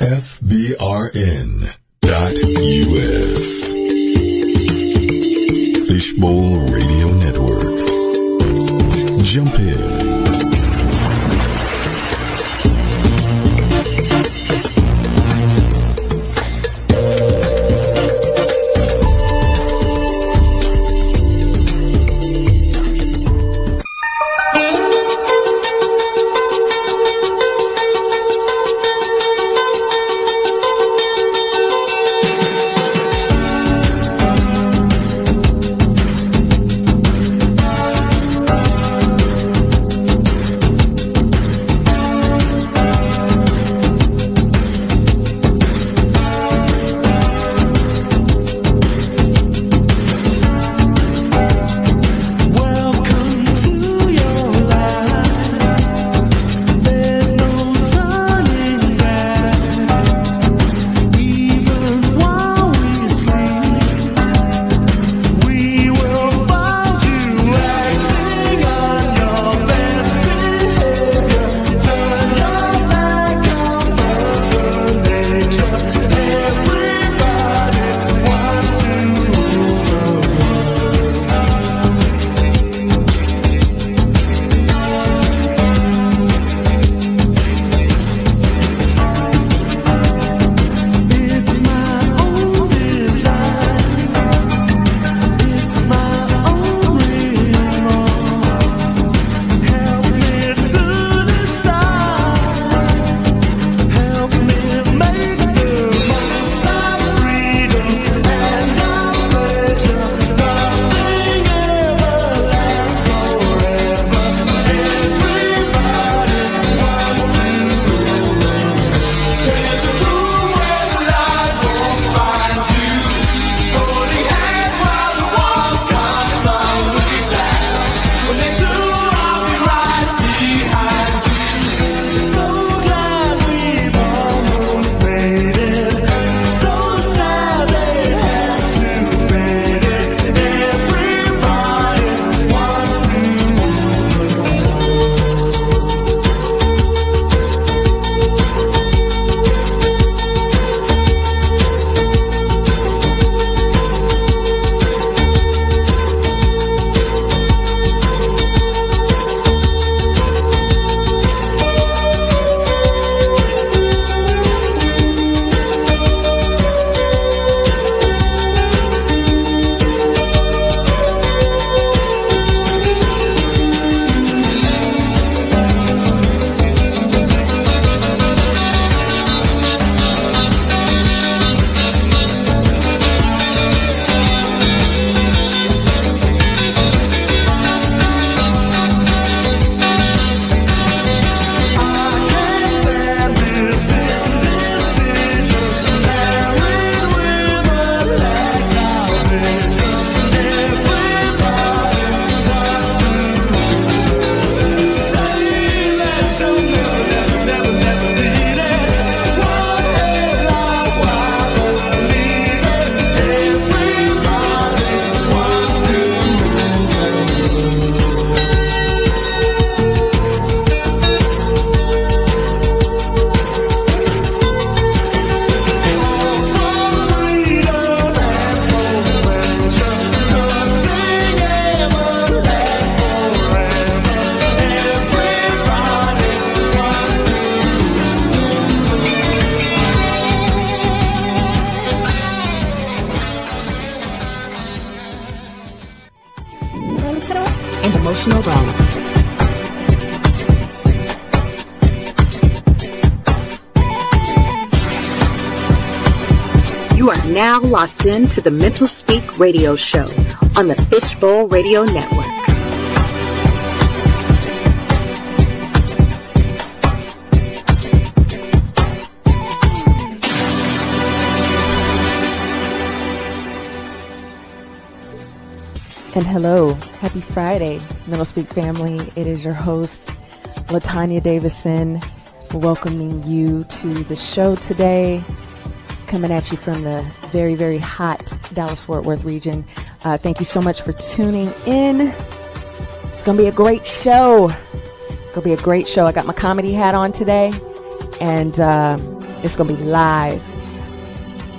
FBRN dot US. Fishbowl Radio Network. Jump in. In to the Mental Speak radio show on the Fishbowl Radio Network. And hello, happy Friday, Mental Speak family. It is your host, Latanya Davison, welcoming you to the show today. Coming at you from the very, very hot Dallas Fort Worth region. Uh, thank you so much for tuning in. It's going to be a great show. It's going to be a great show. I got my comedy hat on today, and uh, It's going to be live.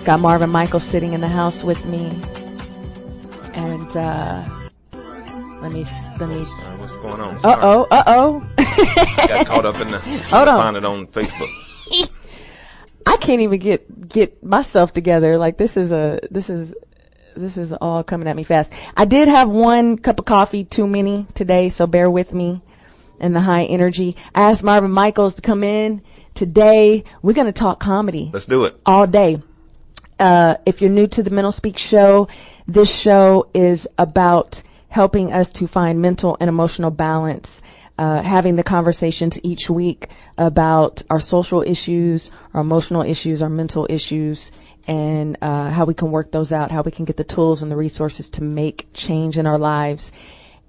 Got Marvin Michael sitting in the house with me. And, uh, let me, let me. What's going on? Uh oh, uh oh. Got caught up in the. Hold on. Find it on Facebook. Can't even get get myself together. Like this is a this is this is all coming at me fast. I did have one cup of coffee too many today, so bear with me and the high energy. I asked Marvin Michaels to come in today. We're going to talk comedy Let's do it. all day. Uh, if you're new to the Mental Speak show, this show is about helping us to find mental and emotional balance, uh, having the conversations each week about our social issues, our emotional issues, our mental issues, and uh, how we can work those out, how we can get the tools and the resources to make change in our lives.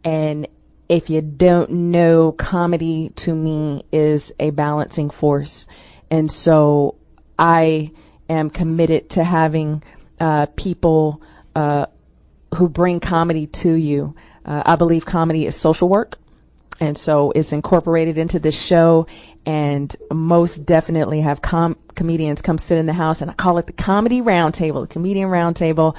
And if you don't know, comedy to me is a balancing force. And so I am committed to having uh, people uh, who bring comedy to you. Uh, I believe comedy is social work. And so it's incorporated into this show and most definitely have com- comedians come sit in the house and I call it the comedy roundtable, the comedian roundtable.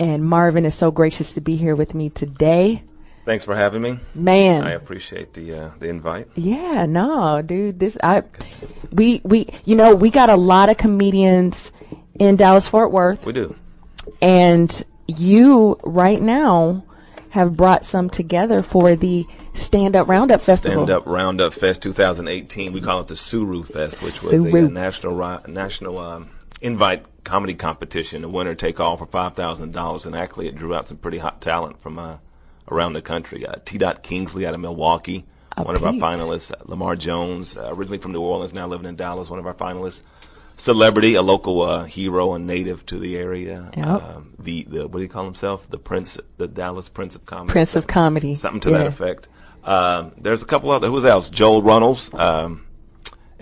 And Marvin is so gracious to be here with me today. Thanks for having me. Man. I appreciate the uh, the invite. Yeah, no, dude, this, I, we, we, you know, we got a lot of comedians in Dallas Fort Worth We do. and you right now have brought some together for the Stand Up Roundup Festival. Stand Up Roundup Fest 2018. We call it the Suru Fest, which was a, Suru. uh, national national um, invite comedy competition. The winner take all for five thousand dollars, and actually it drew out some pretty hot talent from uh, around the country. Uh, T. Dot Kingsley out of Milwaukee, Oh, one of our finalists. Uh, Lamar Jones, uh, originally from New Orleans, now living in Dallas, one of our finalists. Celebrity, a local uh, hero and native to the area. Yep. Um, the the what do you call himself? The Prince, the Dallas Prince of Comedy. Prince of Comedy. Something to Yeah. that effect. Um, there's a couple other. Who's else? Joel Runnels, um,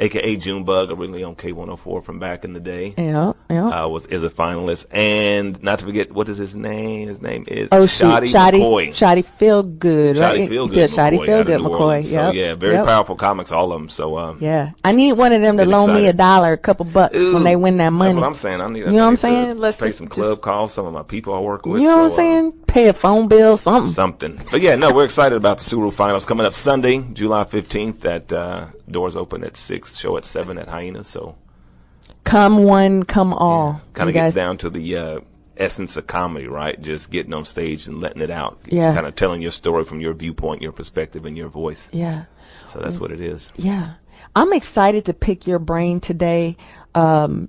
aka Junebug, originally on K104 from back in the day. Yeah, yeah. Uh, was is a finalist, and not to forget what is his name? His name is oh. Shoddy Shoddy, McCoy. Shoddy Feel Good, right? Shoddy Feel Good. Yeah, Shoddy McCoy Feel Good McCoy. Orleans. So yeah, very yep. powerful comics, all of them. So um, Yeah. I need one of them to loan me a dollar, a couple bucks when they win that That's money. what I'm saying. I need. You know what I'm I need to saying? Let's pay just- some just- club calls. Some of my people I work with. You know what I'm so, uh, saying? Pay a phone bill, something. something. But yeah, no, we're excited about the Suru Finals coming up Sunday, July 15th. That uh, doors open at six, show at seven at Hyena. So Come one, come all. kind of gets guys- down to the uh, essence of comedy, right? Just getting on stage and letting it out. Yeah. Kind of telling your story from your viewpoint, your perspective, and your voice. Yeah. So that's what it is. Yeah. I'm excited to pick your brain today. Um,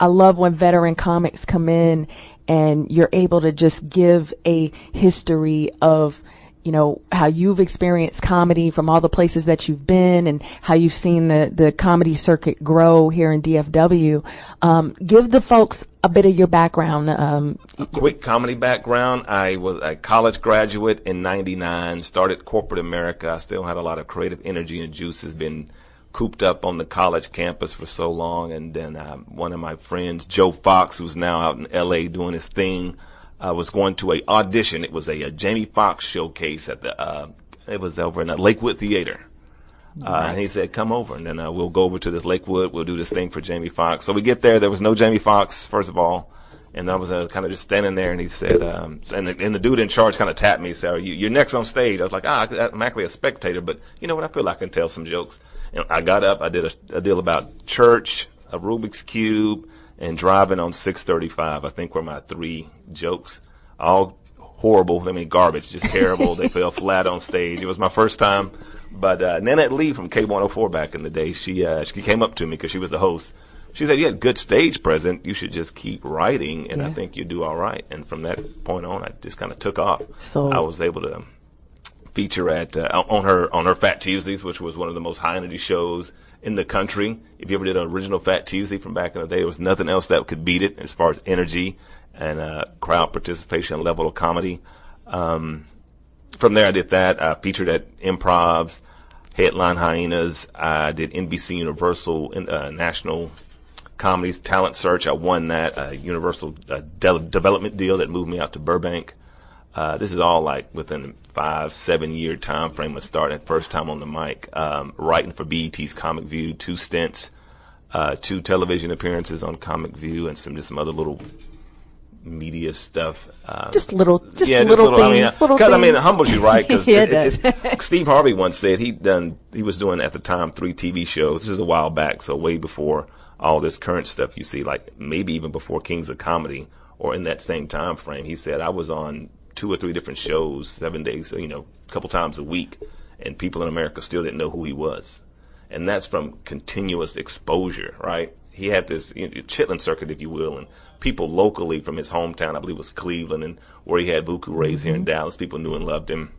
I love when veteran comics come in and you're able to just give a history of, you know, how you've experienced comedy from all the places that you've been and how you've seen the, the comedy circuit grow here in DFW. Um, give the folks a bit of your background. Um, quick comedy background. I was a college graduate in 99, started corporate America. I still had a lot of creative energy and juices, been cooped up on the college campus for so long. And then uh, one of my friends, Joe Fox, who's now out in LA doing his thing, uh, was going to a audition. It was a, a Jamie Foxx showcase at the, uh, it was over in the Lakewood Theater. Uh, and he said, come over and then uh, we'll go over to this Lakewood. We'll do this thing for Jamie Foxx. So we get there. There was no Jamie Foxx, first of all. And I was uh, kind of just standing there and he said, um, and, the, and the dude in charge kind of tapped me. Are you, you're next on stage. I was like, ah, I'm actually a spectator, but you know what? I feel like I can tell some jokes. And I got up. I did a, a deal about church, a Rubik's Cube, and driving on 635. I think were my three jokes. All horrible. I mean, garbage, just terrible. they fell flat on stage. It was my first time. But uh, Nanette Lee from K104 back in the day, she uh, she came up to me because she was the host. She said, "You had good stage presence. You should just keep writing, and I think you do all right." And from that point on, I just kind of took off. So- I was able to feature at uh, on her on her Fat Tuesdays, which was one of the most high energy shows in the country. If you ever did an original Fat Tuesday from back in the day, there was nothing else that could beat it as far as energy and uh, crowd participation level of comedy. Um, from there, I did that. I featured at Improvs, Headline Hyenas. I did NBC Universal uh, National Comedies Talent Search. I won that uh, Universal uh, de- development deal that moved me out to Burbank. Uh, this is all like within five, seven year time frame of starting first time on the mic. Um, writing for BET's Comic View, two stints. uh, two television appearances on Comic View, and some just some other little media stuff. Uh, Just little- just yeah, little I mean, things, little Because I mean, it humbles you, right? Because Yeah. Steve Harvey once said he'd done, he was doing at the time three TV shows. This is a while back, so way before all this current stuff you see, like maybe even before Kings of Comedy or in that same time frame. He said I was on two or three different shows, seven days, you know, a couple times a week, and people in America still didn't know who he was. And that's from continuous exposure, right? He had this you know, Chitlin circuit, if you will, and people locally from his hometown, I believe it was Cleveland, and where he had Buku raised here in mm-hmm. Dallas, people knew and loved him.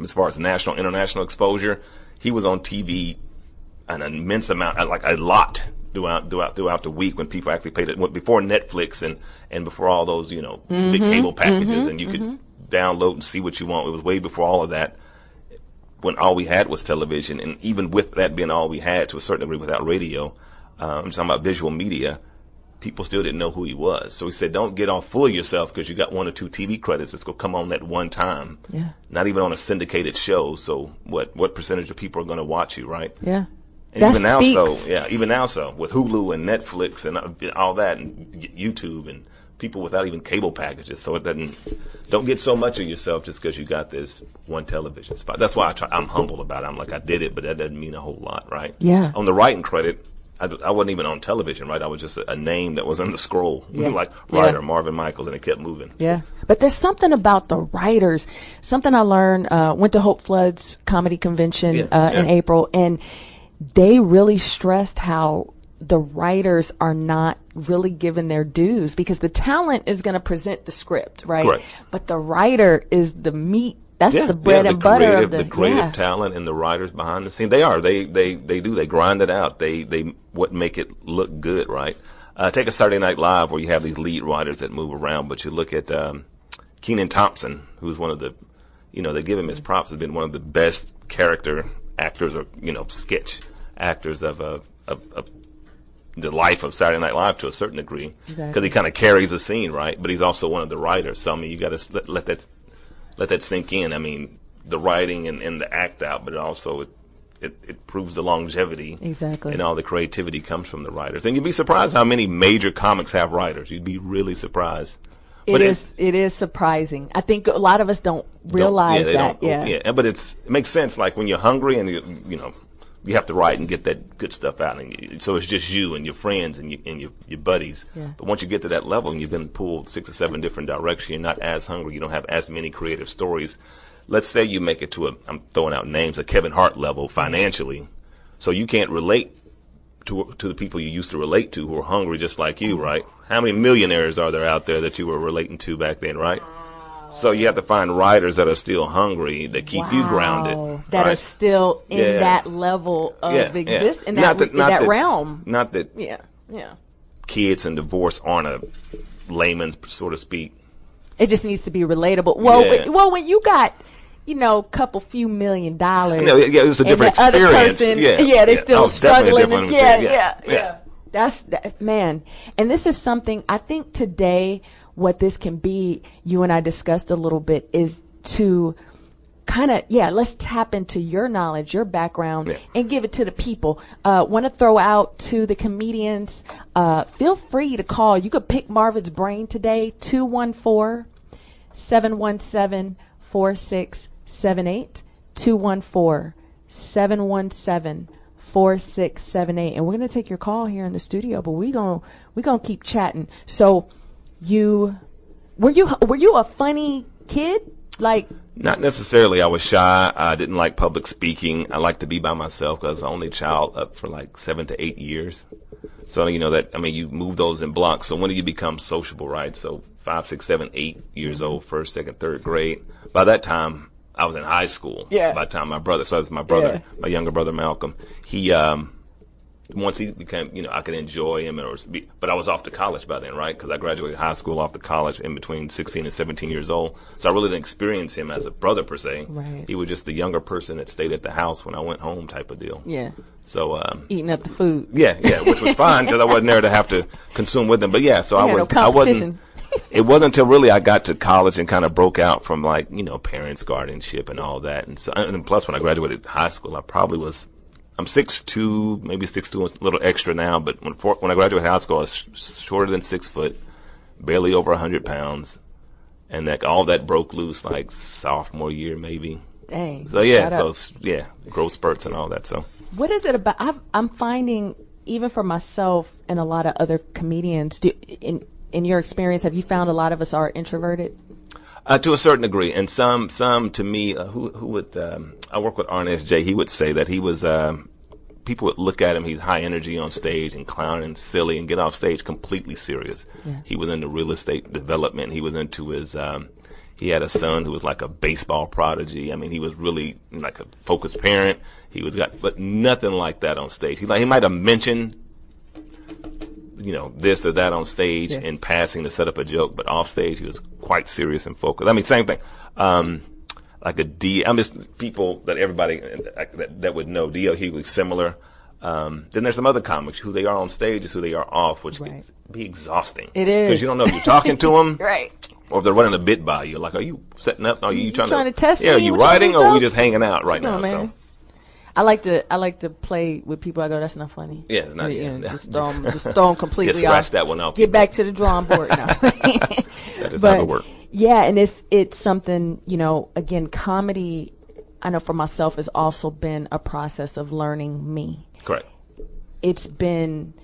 As far as national, international exposure, he was on TV an immense amount, uh, like a lot throughout throughout throughout the week when people actually paid it before Netflix and and before all those you know big mm-hmm. cable packages. Mm-hmm. And you could download and see what you want. It was way before all of that. When all we had was television, and even with that being all we had to a certain degree without radio, uh, I'm talking about visual media, people still didn't know who he was. So he said, don't get all full of yourself because you got one or two TV credits that's going to come on that one time. Yeah. Not even on a syndicated show. So what, what percentage of people are going to watch you, right? Yeah. And That even now, speaks. so yeah, even now, so with Hulu and Netflix and uh, all that, and YouTube and people without even cable packages, so it doesn't. Don't get so much of yourself just because you got this one television spot. That's why I try, I'm humble about it. I'm like I did it, but that doesn't mean a whole lot, right? Yeah. On the writing credit, I, I wasn't even on television, right? I was just a, a name that was in the scroll, Yeah. like Yeah. writer Marvin Michaels, and it kept moving. Yeah. But there's something about the writers, something I learned, uh, went to Hope Flood's comedy convention, Yeah, uh, in. April and they really stressed how the writers are not really given their dues because the talent is going to present the script, right? Correct. But the writer is the meat. That's Yeah, the bread yeah, and butter creative, of the, the creative yeah. talent and the writers behind the scene. They are. They they they do. They grind it out. They they what make it look good, right? Uh, take a Saturday Night Live where you have these lead writers that move around, but you look at um, Kenan Thompson, who's one of the, you know, they give him his props. Has been one of the best character actors or you know sketch actors of uh, of, of the life of Saturday Night Live to a certain degree because Exactly. he kind of carries the scene, right? But he's also one of the writers. So I mean, you got to let, let that let that sink in. I mean, the writing and, and the act out, but it also it, it, it proves the longevity. Exactly. And all the creativity comes from the writers. And you'd be surprised how many major comics have writers. You'd be really surprised. It is, it is surprising. I think a lot of us don't realize they that. don't- Yeah. yeah. But it's, it makes sense. Like when you're hungry and you, you know, you have to write and get that good stuff out. And you, so it's just you and your friends and, you, and your, your buddies. Yeah. But once you get to that level and you've been pulled six or seven different directions, you're not as hungry. You don't have as many creative stories. Let's say you make it to a, I'm throwing out names, a Kevin Hart level financially. So you can't relate to, to the people you used to relate to who are hungry just like you, right? How many millionaires are there out there that you were relating to back then, right? So you have to find writers that are still hungry that keep you grounded. That are still in Yeah. that level of Yeah, yeah. exist in Not that, in that, that- realm. Not that Yeah. Yeah. kids and divorce aren't a layman's, so to speak. It just needs to be relatable. Well, Yeah. when, well, when you got, you know, a couple few million dollars. No, yeah, it's a and different the other experience. person- Yeah, yeah, they're yeah. Oh, still Oh, struggling. and- yeah, yeah, Yeah, yeah, yeah. That's that, man. And this is something I think today, what this can be, you and I discussed a little bit, is to kind of yeah let's tap into your knowledge your background Yeah. and give it to the people. Uh want to throw out to the comedians uh feel free to call. You could pick marvin's brain today 214 717 4678 214 717 4678 and we're going to take your call here in the studio but we're going to we're going to keep chatting. So you were you were you a funny kid like Not necessarily. I was shy. I didn't like public speaking. I liked to be by myself because I was the only child up for like seven to eight years. So, you know, that, I mean, you move those in blocks. So when do you become sociable, right? So five, six, seven, eight years old, first, second, third grade. By that time, I was in high school. Yeah. By the time my brother, so it was my brother, Yeah. my younger brother Malcolm. He, um, once he became, you know, I could enjoy him, or be, but I was off to college by then, right? Because I graduated high school off to college in between 16 and 17 years old. So I really didn't experience him as a brother per se. Right. He was just the younger person that stayed at the house when I went home, type of deal. yeah So, um, eating up the food yeah, yeah, which was fine because I wasn't there to have to consume with him. But yeah, so I Yeah, no was, I wasn't. it wasn't until really I got to college and kind of broke out from like you know parents' guardianship and all that, and so and plus when I graduated high school, I probably was I'm six two, maybe six two, a little extra now. But when for, when I graduated high school, I was sh- shorter than six foot, barely over hundred pounds, and that all that broke loose like sophomore year maybe. Dang. So yeah, so yeah, growth spurts and all that. So What is it about? I've, I'm finding, even for myself and a lot of other comedians, do, in in your experience, have you found a lot of us are introverted? Uh, to a certain degree, and some, some to me, uh, who, who would, um, I work with Arnez J. He would say that he was, um, people would look at him. He's high energy on stage and clowning and silly, and get off stage completely serious. Yeah. He was into real estate development. He was into his, um, he had a son who was like a baseball prodigy. I mean, he was really like a focused parent. He was got, but nothing like that on stage. He like, he might have mentioned you know, this or that on stage Yeah. in passing to set up a joke, but off stage he was quite serious and focused. I mean, same thing. Um, like a D, I'm just people that everybody that, that would know. D.L. Hughley, similar. Um, then there's some other comics who they are on stage is who they are off, which Right. can be exhausting. It is. because you don't know if you're talking to them, Right. or if they're running a bit by you. Like, are you setting up? Are you, You trying, trying to test Yeah, are you writing, or are we just hanging out right now? on, So. I like to I like to play with people. I go, that's not funny. Yeah, not- yeah. just throw them, just throw 'em completely Yeah, scratch off. that one out, Get people. back to the drawing board now. That does but never work. yeah, and it's it's something you know. Again, comedy. I know for myself has also been a process of learning me. Correct. It's been.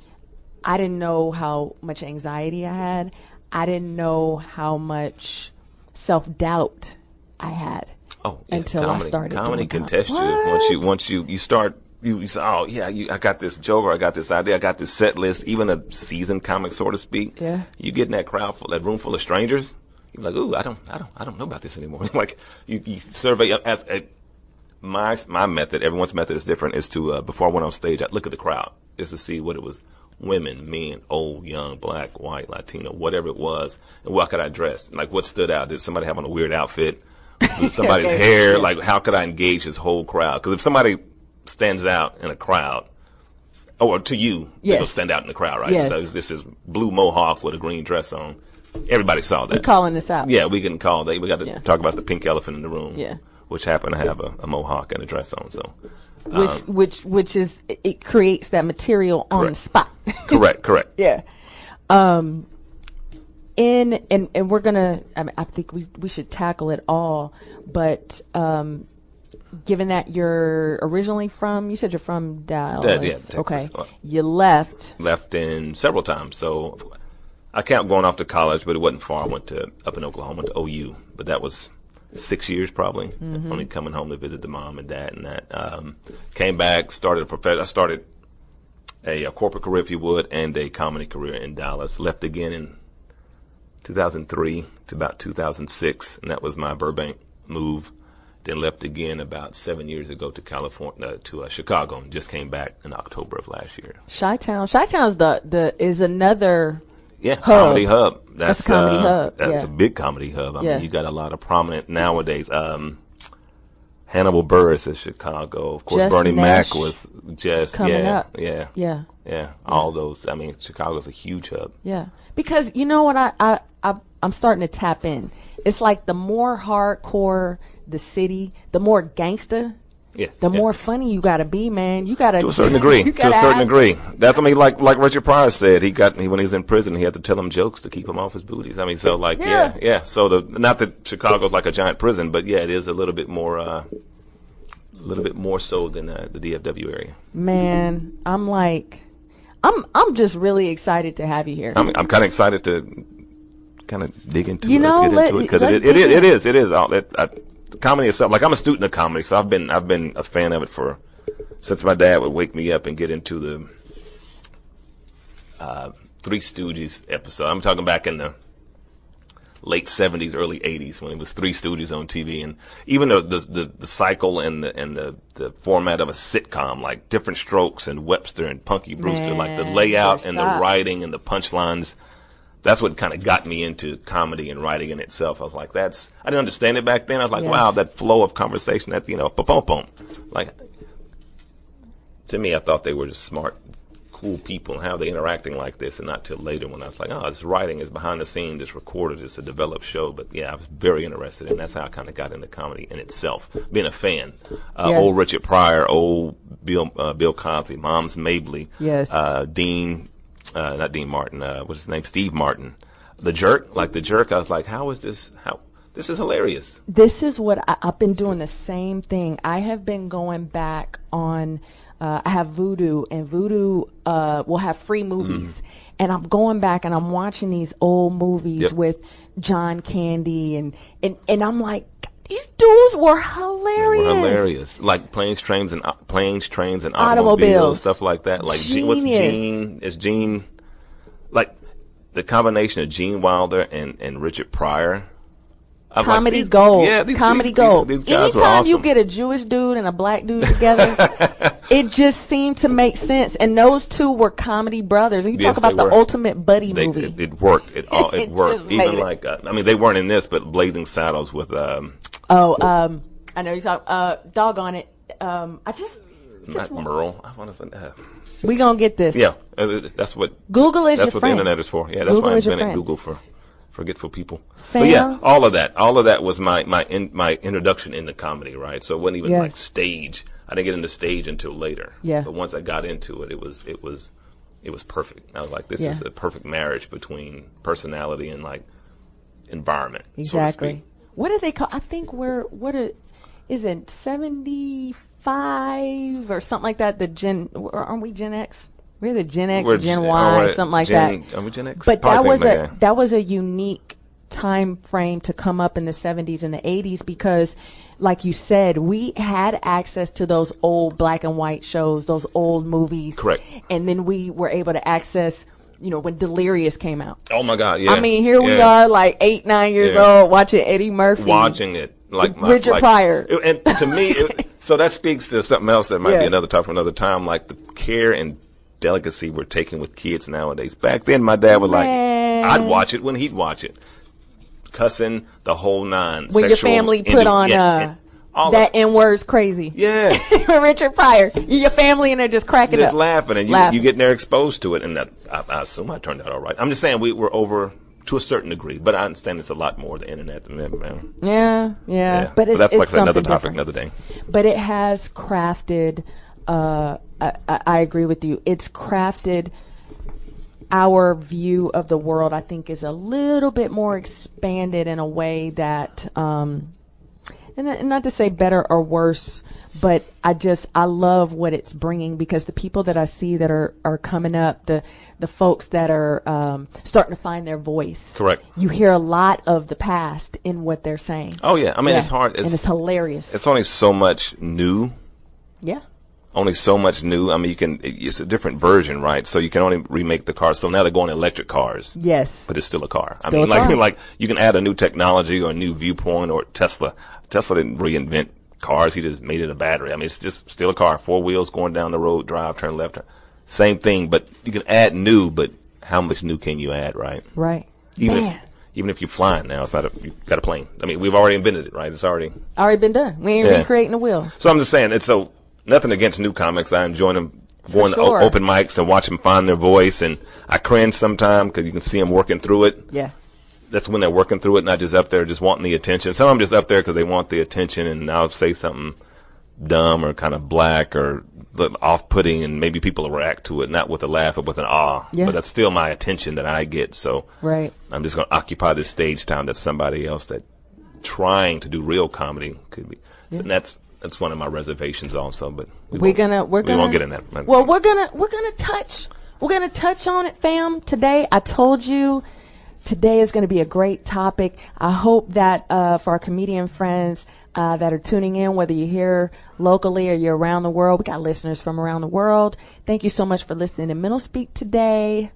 I didn't know how much anxiety I had. I didn't know how much self doubt I had. Oh, yeah, Until I comedy, started comedy doing can com- test you once you once you you start you, you say, oh yeah, you, I got this joke or I got this idea, I got this set list. Even a seasoned comic, so to speak. Yeah. You get in that crowd full, that room full of strangers. You're like, ooh, I don't, I don't, I don't know about this anymore. like you, you survey as a, my my method. Everyone's method is different. Is to uh, before I went on stage, I look at the crowd just to see what it was. Women, men, old, young, black, white, Latino, whatever it was, and what could I dress? Like what stood out? Did somebody have on a weird outfit? Somebody's hair? Like how could I engage this whole crowd? Because if somebody stands out in a crowd, or to you, Yes. it'll stand out in the crowd, right? Yes. So this is blue mohawk with a green dress on. Everybody saw that. We're calling this out. Yeah, we can call that. We got to Yeah. talk about the pink elephant in the room. Yeah. Which happened to have a, a mohawk and a dress on. So, which Um, which which is it- creates that material on the spot. correct, correct. yeah. Um. In and and we're gonna. I, mean, I think we we should tackle it all, but um, given that you're originally from, you said you're from Dallas. Yeah, yeah, Texas. Okay. Uh, You left. Left in several times. So, I count going off to college, but it wasn't far. I went to up in Oklahoma to OU, but that was six years probably. Mm-hmm. Only coming home to visit the mom and dad and that. Um, came back, started a profession. I started a, a corporate career, if you would, and a comedy career in Dallas. Left again in 2003 to about 2006, and that was my Burbank move. Then left again about seven years ago to California, uh, to uh, Chicago, and just came back in October of last year. Chi Town. Chi Town's the the is another. Yeah, Hub. comedy hub. That's That's, a comedy uh, hub, That's yeah. a big comedy hub. I Yeah. mean, you got a lot of prominent nowadays. Um, Hannibal Buress is Chicago. Of course, Just Bernie Nash Mac was just coming yeah, up. yeah, Yeah. yeah. All those. I mean, Chicago's a huge hub. Yeah, because you know what I I I'm starting to tap in. It's like the more hardcore the city, the more gangster, Yeah, the yeah. more funny you got to be, man. You got to to a certain degree. to a certain degree. That's I mean, like like Richard Pryor said, he got he, when he was in prison, he had to tell him jokes to keep him off his booties. I mean, so like yeah, Yeah. yeah. So the not that Chicago's like a giant prison, but yeah, it is a little bit more. uh a little bit more so than uh, the DFW area. Man, I'm like, I'm I'm just really excited to have you here. I'm, I'm kind of excited to kind of dig into You it. know, Let's get into it because let's it, it, dig is, it is, it is. It, I, comedy itself, like I'm a student of comedy, so I've been, I've been a fan of it for, since my dad would wake me up and get into the, uh, Three Stooges episode. I'm talking back in the late 70s, early 80s when it was Three Stooges on TV and even the, the, the, the cycle and the, and the, the format of a sitcom, like Diff'rent Strokes and Webster and Punky Brewster, like the layout and the writing and the punchlines that's what kind of got me into comedy and writing in itself. I was like, that's, I didn't understand it back then. I was like, Yes. wow, that flow of conversation, that, you know, pop pom pom. Like, to me, I thought they were just smart, cool people and how they interacting like this, and not till later when I was like, oh, this writing is behind the scenes, it's recorded, it's a developed show. But yeah, I was very interested, and that's how I kind of got into comedy in itself, being a fan. Uh, Yeah. Old Richard Pryor, old Bill uh, Bill Cosby, Moms Mabley, Yes. uh, Dean, uh, not Dean Martin, uh, what's his name? Steve Martin, the jerk, like the jerk. I was like, how is this? How this is hilarious. this is what I, I've been doing the same thing. I have been going back on. Uh, I have Vudu, and Vudu uh, will have free movies, and I'm going back and I'm watching these old movies Yep. with John Candy, and and and I'm like, these dudes were hilarious. Were hilarious, like planes, trains, and uh, planes, trains, and Automobiles. automobiles, stuff like that. Like Gene, what's Genius. Gene? Is Gene like the combination of Gene Wilder and and Richard Pryor? I'm Comedy these- gold. Yeah, these, comedy these, gold. These, these Anytime awesome. you get a Jewish dude and a black dude together, it just seemed to make sense. And those two were comedy brothers. And you Yes, talk about the were. ultimate buddy they, movie. it, it worked. It all It it worked. just Even like uh, I mean, they weren't in this, but Blazing Saddles with um, Oh, um, I know you talk. Uh, dog on it. Um, I just, not Merle. I want to say uh, we gonna get this. yeah. uh, That's what Google is That's what friend. the internet is for. Yeah, that's Google why I is your invented. Google for forgetful people. Fam. But yeah, all of that, all of that was my my in, my introduction into comedy, right? So it wasn't even Yes. like stage. I didn't get into stage until later. Yeah. But once I got into it, it was it was it was perfect. I was like, this Yeah. is a perfect marriage between personality and like environment. so to exactly. speak. what do they call? I think we're what are, it seventy five or something like that? The Gen, aren't we Gen X? We're the Gen X, or Gen Gen- Y, or, uh, something like Gen- that. are we Gen X? But Probably that was a that. that was a unique time frame to come up in the 70s and the 80s because like you said we had access to those old black and white shows those old movies Correct. and then we were able to access you know when delirious came out Oh my God! Yeah. i mean here we are like eight nine years Yeah. old watching eddie murphy watching it like my, Richard like, Pryor. and to me it, so that speaks to something else that might Yeah. be another topic for another time like the care and delicacy we're taking with kids nowadays. Back then my dad was like i'd watch it when he'd watch it. Cussing the whole nine. When your family put on yeah, uh all that n word's crazy. Yeah. Richard pryor. Your family and they're just cracking just up. laughing and you, Laughing. you getting there exposed to it and that, I, I assume I turned out all right. I'm just saying we were over to a certain degree but I understand it's a lot more the internet than that man. Yeah yeah, yeah. But it's, that's like another topic different. another day. But it has crafted uh I, I agree with you. It's crafted our view of the world i think is a little bit more expanded in a way that um and and not to say better or worse but i just i love what it's bringing because the people that i see that are are coming up the the folks that are um starting to find their voice Correct. you hear a lot of the past in what they're saying. Oh yeah. I mean Yeah. it's hard and it's hilarious. it's only so much new yeah only so much new. I mean you can, it's a different version right? So you can only remake the car so now they're going electric cars. Yes. But it's still a car. I Still mean a like car. like you can add a new technology or a new viewpoint or tesla. Tesla didn't reinvent cars. He just made it a battery. I mean it's just still a car. Four wheels going down the road drive turn left turn. same thing but you can add new but how much new can you add right? Right. Even Man. if even if you're flying now it's not a you got a plane. I mean we've already invented it right? It's already already been done. We ain't Yeah. recreating the wheel. So I'm just saying, it's so nothing against new comics. I enjoy them going sure. to open mics and watch them find their voice, and I cringe sometimes because you can see them working through it. yeah That's when they're working through it, not just up there just wanting the attention. Some of them just up there because they want the attention, and I'll say something dumb or kind of black or off-putting, and maybe people will react to it not with a laugh but with an ah. Yeah. But that's still my attention that I get. So right I'm just going to occupy this stage time that somebody else that trying to do real comedy could be. So and that's that's one of my reservations also. But we we're gonna we're we gonna won't get in that. well we're gonna we're gonna touch we're gonna touch on it fam today i told you today is going to be a great topic i hope that uh, for our comedian friends uh, that are tuning in whether you're here locally or you're around the world we got listeners from around the world thank you so much for listening to mental speak today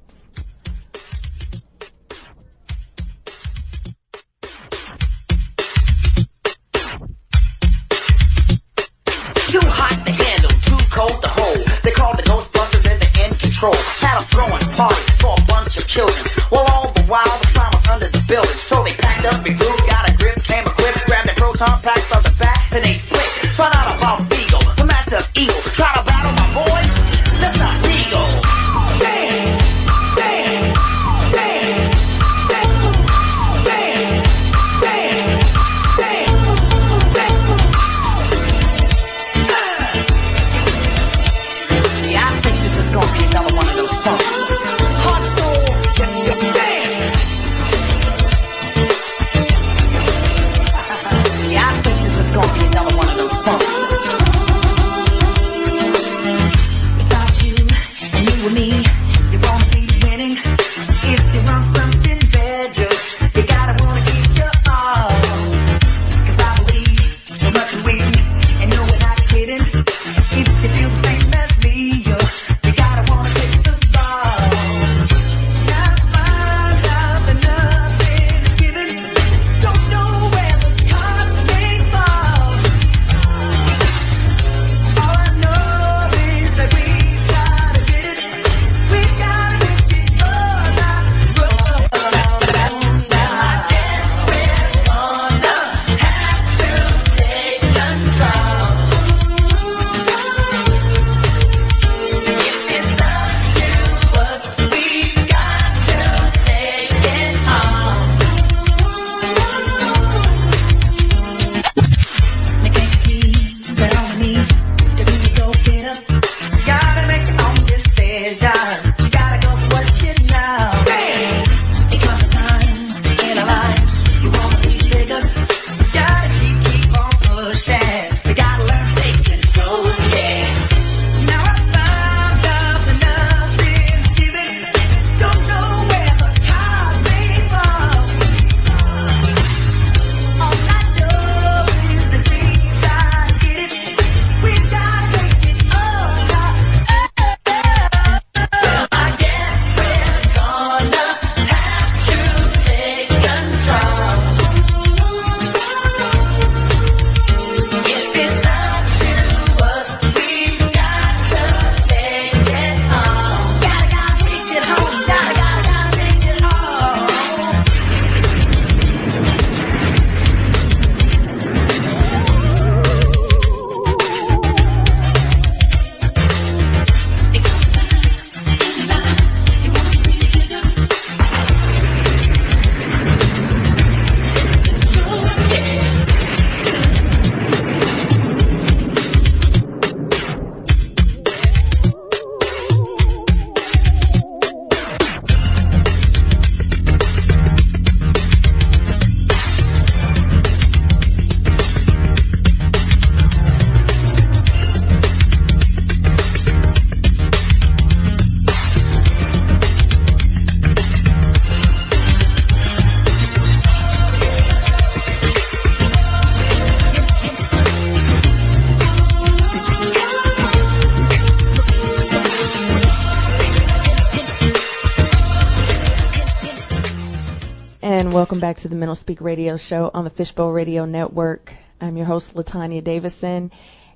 welcome back to the Mental Speak Radio Show on the Fishbowl Radio Network. I'm your host, Latanya Davison,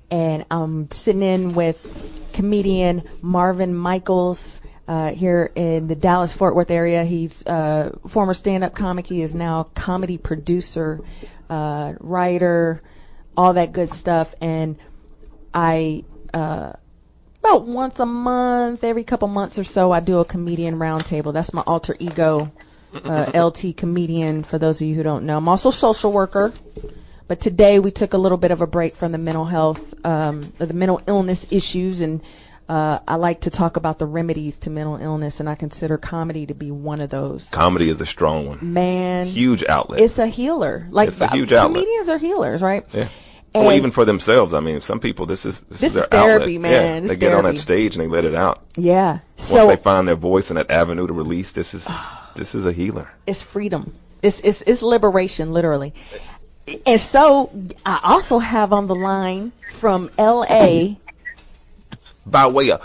and I'm sitting in with comedian Marvin Michaels uh, here in the Dallas Fort Worth area. He's a former stand-up comic. He is now a comedy producer, uh, writer, all that good stuff. And I uh, about once a month, every couple months or so, I do a comedian roundtable. That's my alter ego, uh, LT comedian. For those of you who don't know, I'm also a social worker. But today we took a little bit of a break from the mental health, um, the mental illness issues, and uh, I like to talk about the remedies to mental illness, and I consider comedy to be one of those. Comedy is a strong one. Man, Huge outlet. it's a healer. Like It's a huge outlet. comedians are healers, right? yeah. And- Well, even for themselves. I mean, some people, this is this, This is their is therapy, outlet. man. Yeah, they get on that stage and they let it out. Yeah. Once So they find their voice and that avenue to release, this is this is a healer. it's freedom. It's, it's, it's liberation, literally. And so I also have on the line from LA By way of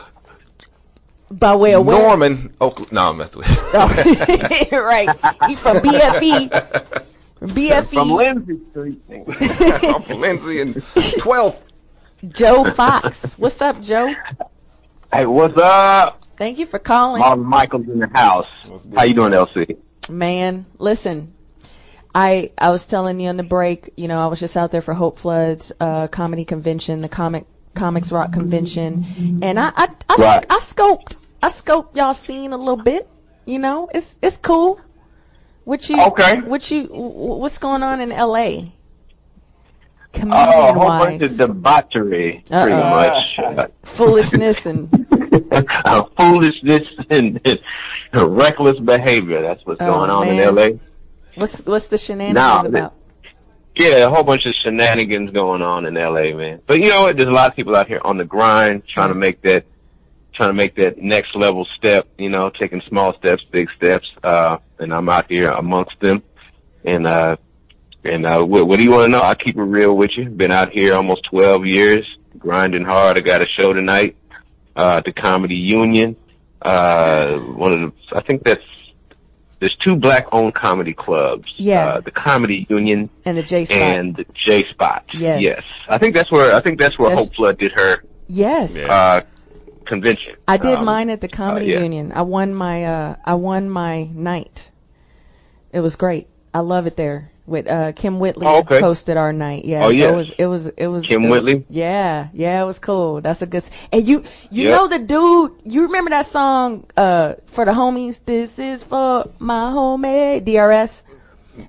by way of? Norman, Oakland. No, I'm messing with you. Oh, right. He from BFE. BFE. From Lindsay Street. I'm from Lindsay and 12th. Joe Fox. What's up, Joe? hey, what's up? Thank you for calling. Marvin Michaels in the house. How you doing, LC? Man, listen. I I was telling you on the break, you know, I was just out there for Hope Floods uh comedy convention, the comic comics rock convention, and I I I, Right. I scoped I scoped y'all scene a little bit. You know, it's it's cool. What you Okay. What you what's going on in L.A. Oh, a whole bunch of debauchery, pretty Uh-oh. much. Uh, foolishness and uh, foolishness and, and reckless behavior. That's what's Oh, going on man. in LA. what's what's the shenanigans Nah, about? Yeah, a whole bunch of shenanigans going on in LA, man. But you know what? There's a lot of people out here on the grind, trying to make that, trying to make that next level step. You know, taking small steps, big steps. Uh, and I'm out here amongst them. And uh, and uh, what, what do you want to know? I keep it real with you. Been out here almost 12 years, grinding hard. I got a show tonight, uh, the Comedy Union. Uh, one of the, I think that's. There's two black-owned comedy clubs. Yeah. Uh, the Comedy Union And the J spot. and the J Spot. Yes. Yes. I think that's where I think that's where That's- Hope Flood did her yes. Uh convention. I did Um, mine at the comedy yeah. union. I won my uh I won my night. It was great. I love it there. With uh Kym Whitley Oh, okay. hosted our night. Yeah. Oh, so it was it was it was Kim it was- Whitley? Yeah, yeah, it was cool. That's a good and you you Yep. know the dude you remember that song uh for the homies, This is for my homie DRS?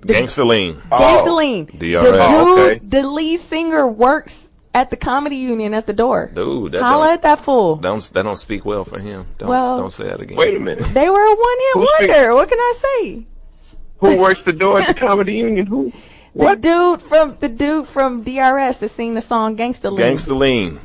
Gangsta Lean. Gangsta Lean. DRS. The dude, Oh, okay. the lead singer works at the comedy union at the door. Dude, that Holla don't- at that fool. Don't that don't speak well for him. Don't Well- don't say that again. Wait a minute. They were a one hit Who's speak- wonder. What can I say? Who works the door at the Comedy Union? Who? The dude from the dude from DRS that sing the song Gangsta Lean. Gangsta Lean.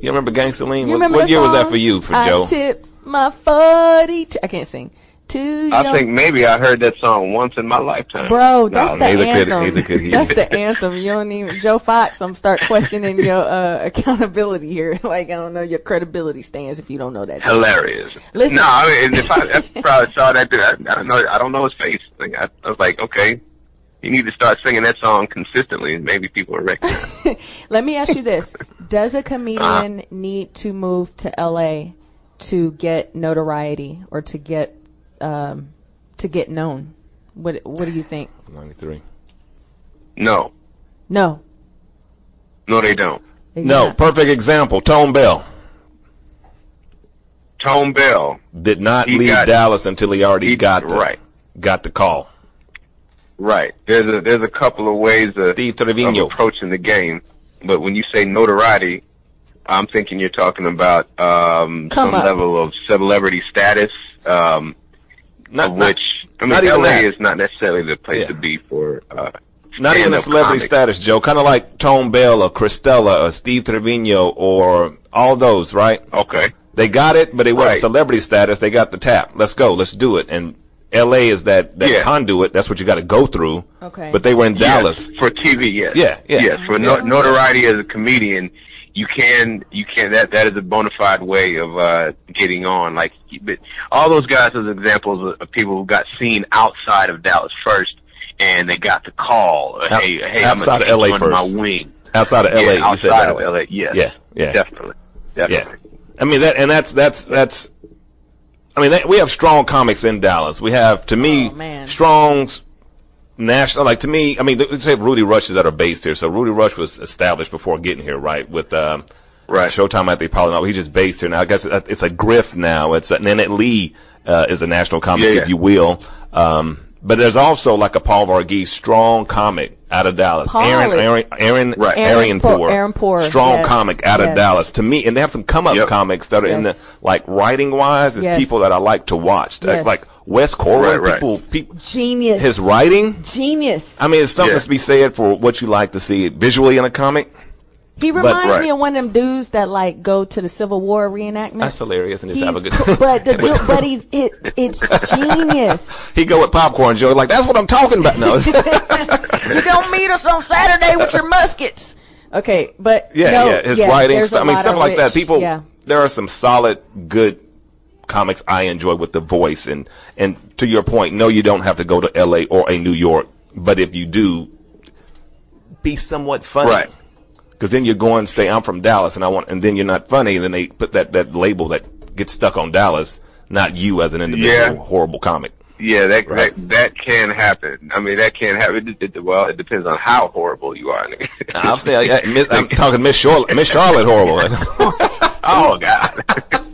You remember Gangsta Lean? You What, remember what that year was that for you, for I Joe? tip my forty. T- I can't sing. I think maybe I heard that song once in my lifetime. Bro, that's the neither could- anthem. could he. That's the anthem. You don't even Joe Fox. I'm start questioning your uh, accountability here. like I don't know your credibility stands if you don't know that. Hilarious. Listen. No, I mean, if I, I probably saw that dude, I, I don't know. I don't know his face. Like, I, I was like, okay, you need to start singing that song consistently, and maybe people will recognize. Let me ask you this: Does a comedian need to move to LA to get notoriety or to get um, to get known? What What do you think? 93. no, No. no, they don't. They No, not. perfect example. Tone Bell Tone Bell, did not leave got- Dallas until he already he- got the, right. got the call. right? There's a there's a couple of ways of, Steve of approaching the game, but when you say notoriety, I'm thinking you're talking about um, Come some up. level of celebrity status. Um, Not, of not- which I not mean, even LA that. is not necessarily the place Yeah. to be for. Uh, Not even a celebrity comics. status, Joe. Kind of like Tone Bell or Cristela or Steve Trevino or all those, right? Okay. They got it, but they weren't Right. celebrity status. They got the tap. Let's go. Let's do it. And L.A. is that, that Yeah. conduit. That's what you got to go through. Okay. But they were in Dallas. For TV, yes. Yeah, yeah. Yes, for no- notoriety as a comedian, you can you can that that is a bona fide way of uh getting on. Like but all those guys as examples of people who got seen outside of Dallas first, and they got the call. Out- hey, hey, outside I'm of LA gonna take you first. my wing. Outside of LA, yeah, you said outside that of. LA. Yes. Yeah, yeah. definitely, definitely. Yeah. I mean that, and that's that's that's. I mean, that, we have strong comics in Dallas. We have, to me, Oh, strong s- national. Like to me, I mean, let's say Rudy Rushes that are based here. So Rudy Rush was established before getting here, right? With um, Right. Showtime at the Apollo. No, he's just based here now. I guess it's a grift now. It's a, Nanette Lee uh, is a national comic, Yeah, yeah. if you will. Um, but there's also like a Paul Varghese, strong comic out of Dallas. Paul Aaron, is- Aaron, Aaron, Right. Arian Aaron Po- Poor, Aaron Poor, strong yes, comic out of. Dallas. To me, and they have some come up Yep. comics that are in the like writing wise. Is Yes. people that I like to watch. Like- Yes. Like Wes Corwin, Right, right. people, people, Genius. his writing. Genius. I mean, it's something Yeah. to be said for what you like to see visually in a comic. He reminds right. me of one of them dudes that like go to the Civil War reenactment. That's hilarious and just have a good- cool, but the dude, but he's it, it's genius. He go with popcorn, Joe. Like that's what I'm talking about. No, you gonna meet us on Saturday with your muskets. Okay, but yeah, no, yeah. His yeah, writing, there's stuff. a I mean, stuff of like that. People, yeah. there are some solid, good comics I enjoy with the voice, and and to your point, no, you don't have to go to L.A. or a New York, but if you do, be somewhat funny. Right. Because then you're going to say I'm from Dallas, and I want, and then you're not funny, and then they put that that label that gets stuck on Dallas, not you as an individual Yeah. horrible comic. Yeah, that, Right. that that can happen. I mean, that can happen. It, it, well, it depends on how horrible you are. I'm saying, I'm talking Miss Charlotte, Miss Charlotte horrible. oh God,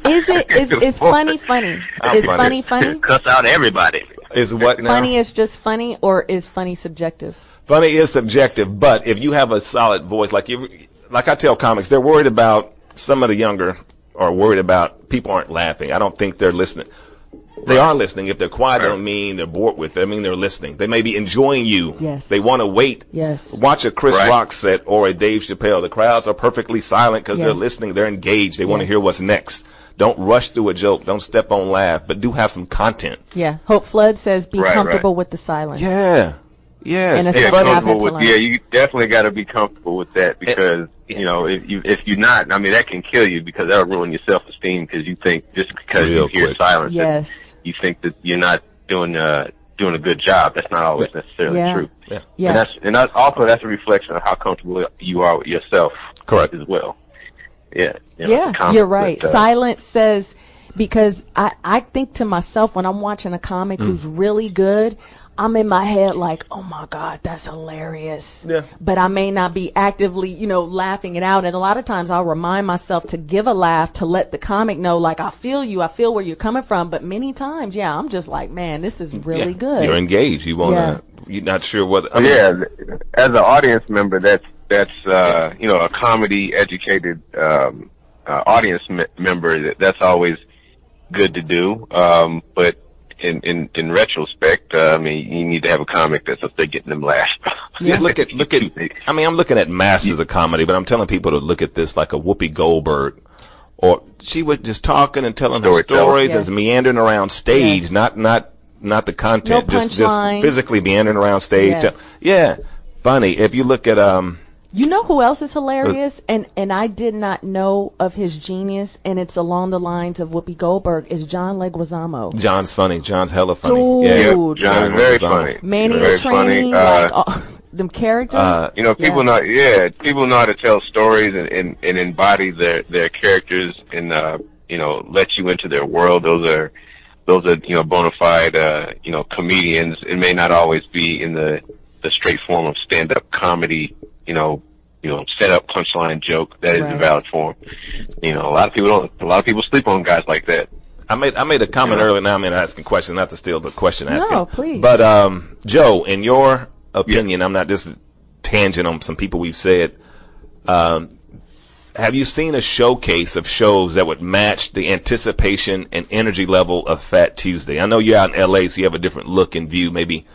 Is it is is funny funny? I'm Is funny. funny funny? cuss out everybody. is what now? Funny is just funny, or is funny subjective? Funny is subjective, but if you have a solid voice, like you, like I tell comics, they're worried about some of the younger are worried about people aren't laughing. I don't think they're listening. They are listening. If they're quiet, they don't mean they're bored with it. I mean they're listening. They may be enjoying you. Yes. They want to wait. Yes. Watch a Chris Right. Rock set or a Dave Chappelle. The crowds are perfectly silent because they're listening. They're engaged. They want to hear what's next. Don't rush through a joke. Don't step on laugh, but do have some content. Yeah. Hope Flood says be Right, comfortable with the silence. Yeah. Yes. And It's it's Yeah, funny. funny. I've had comfortable with, yeah, you definitely got to be comfortable with that because yeah. you know if you if you're not, I mean that can kill you because that'll ruin your self esteem because you think just because Real you hear quick. silence, Yes. You think that you're not doing uh doing a good job. That's not always necessarily Yeah. true. Yeah. Yeah. And that's and that's also that's a reflection of how comfortable you are with yourself. Correct. As well. Yeah. you know, yeah, the comment you're right. that, uh, Silence says because I I think to myself when I'm watching a comic Mm. who's really good, I'm in my head like, oh my god, that's hilarious. Yeah. But I may not be actively, you know, laughing it out. And a lot of times I'll remind myself to give a laugh to let the comic know, like, I feel you, I feel where you're coming from. But many times, yeah, I'm just like, man, this is really Yeah. good. You're engaged. You want to. Yeah. You're not sure what. I mean, yeah, as an audience member, that's that's uh, you know a comedy educated um, uh, audience me- member. That, that's always good to do. Um, but in in in retrospect, uh, I mean, you need to have a comic that's up there getting them laugh. Yeah, look at look at. I mean, I'm looking at masters of comedy, but I'm telling people to look at this like a Whoopi Goldberg, or she was just talking and telling her stories Yes. and meandering around stage, Yes. not not not the content, No just just punchlines. physically meandering around stage. Yes. Yeah, funny. If you look at um, You know who else is hilarious, and and I did not know of his genius, and it's along the lines of Whoopi Goldberg. Is John Leguizamo? John's funny. John's hella funny. Dude. Yeah, Dude. John is very funny. Manny very the Trainee, funny. Uh, like all, them characters. Uh, you know, people Yeah. know, yeah, people know how to tell stories and, and, and embody their, their characters and, uh, you know, let you into their world. Those are, those are, you know, bona fide, uh, you know, comedians. It may not always be in the, the straight form of stand-up comedy, you know, you know, set up punchline joke. That is Right. a valid form. You know, a lot of people don't, a lot of people sleep on guys like that. I made I made a comment Yeah. earlier. Now I'm asking questions, not to steal the question asking. No, please. But um, Joe, in your opinion, I'm not just tangent on some people we've said. Um, have you seen a showcase of shows that would match the anticipation and energy level of Fat Tuesday? I know you're out in LA, so you have a different look and view. Maybe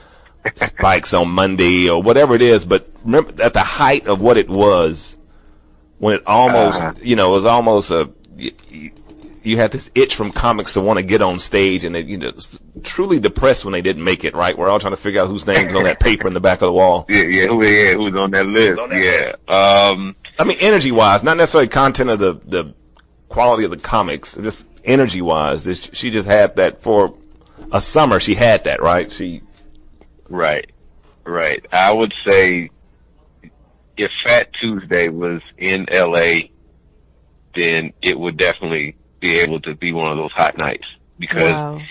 spikes on Monday or whatever it is. But remember, at the height of what it was, when it almost, Uh-huh. you know, it was almost a. You, you- had this itch from comics to want to get on stage, and they, you know, truly depressed when they didn't make it. Right, we're all trying to figure out whose name's on that paper in the back of the wall. Yeah, yeah, who, yeah, who's on that list? on that yeah. Um, I mean, energy wise, not necessarily content of the the quality of the comics, just energy wise. She just had that for a summer. She had that, right? She Right. Right. I would say if Fat Tuesday was in LA, then it would definitely be able to be one of those hot nights because Wow.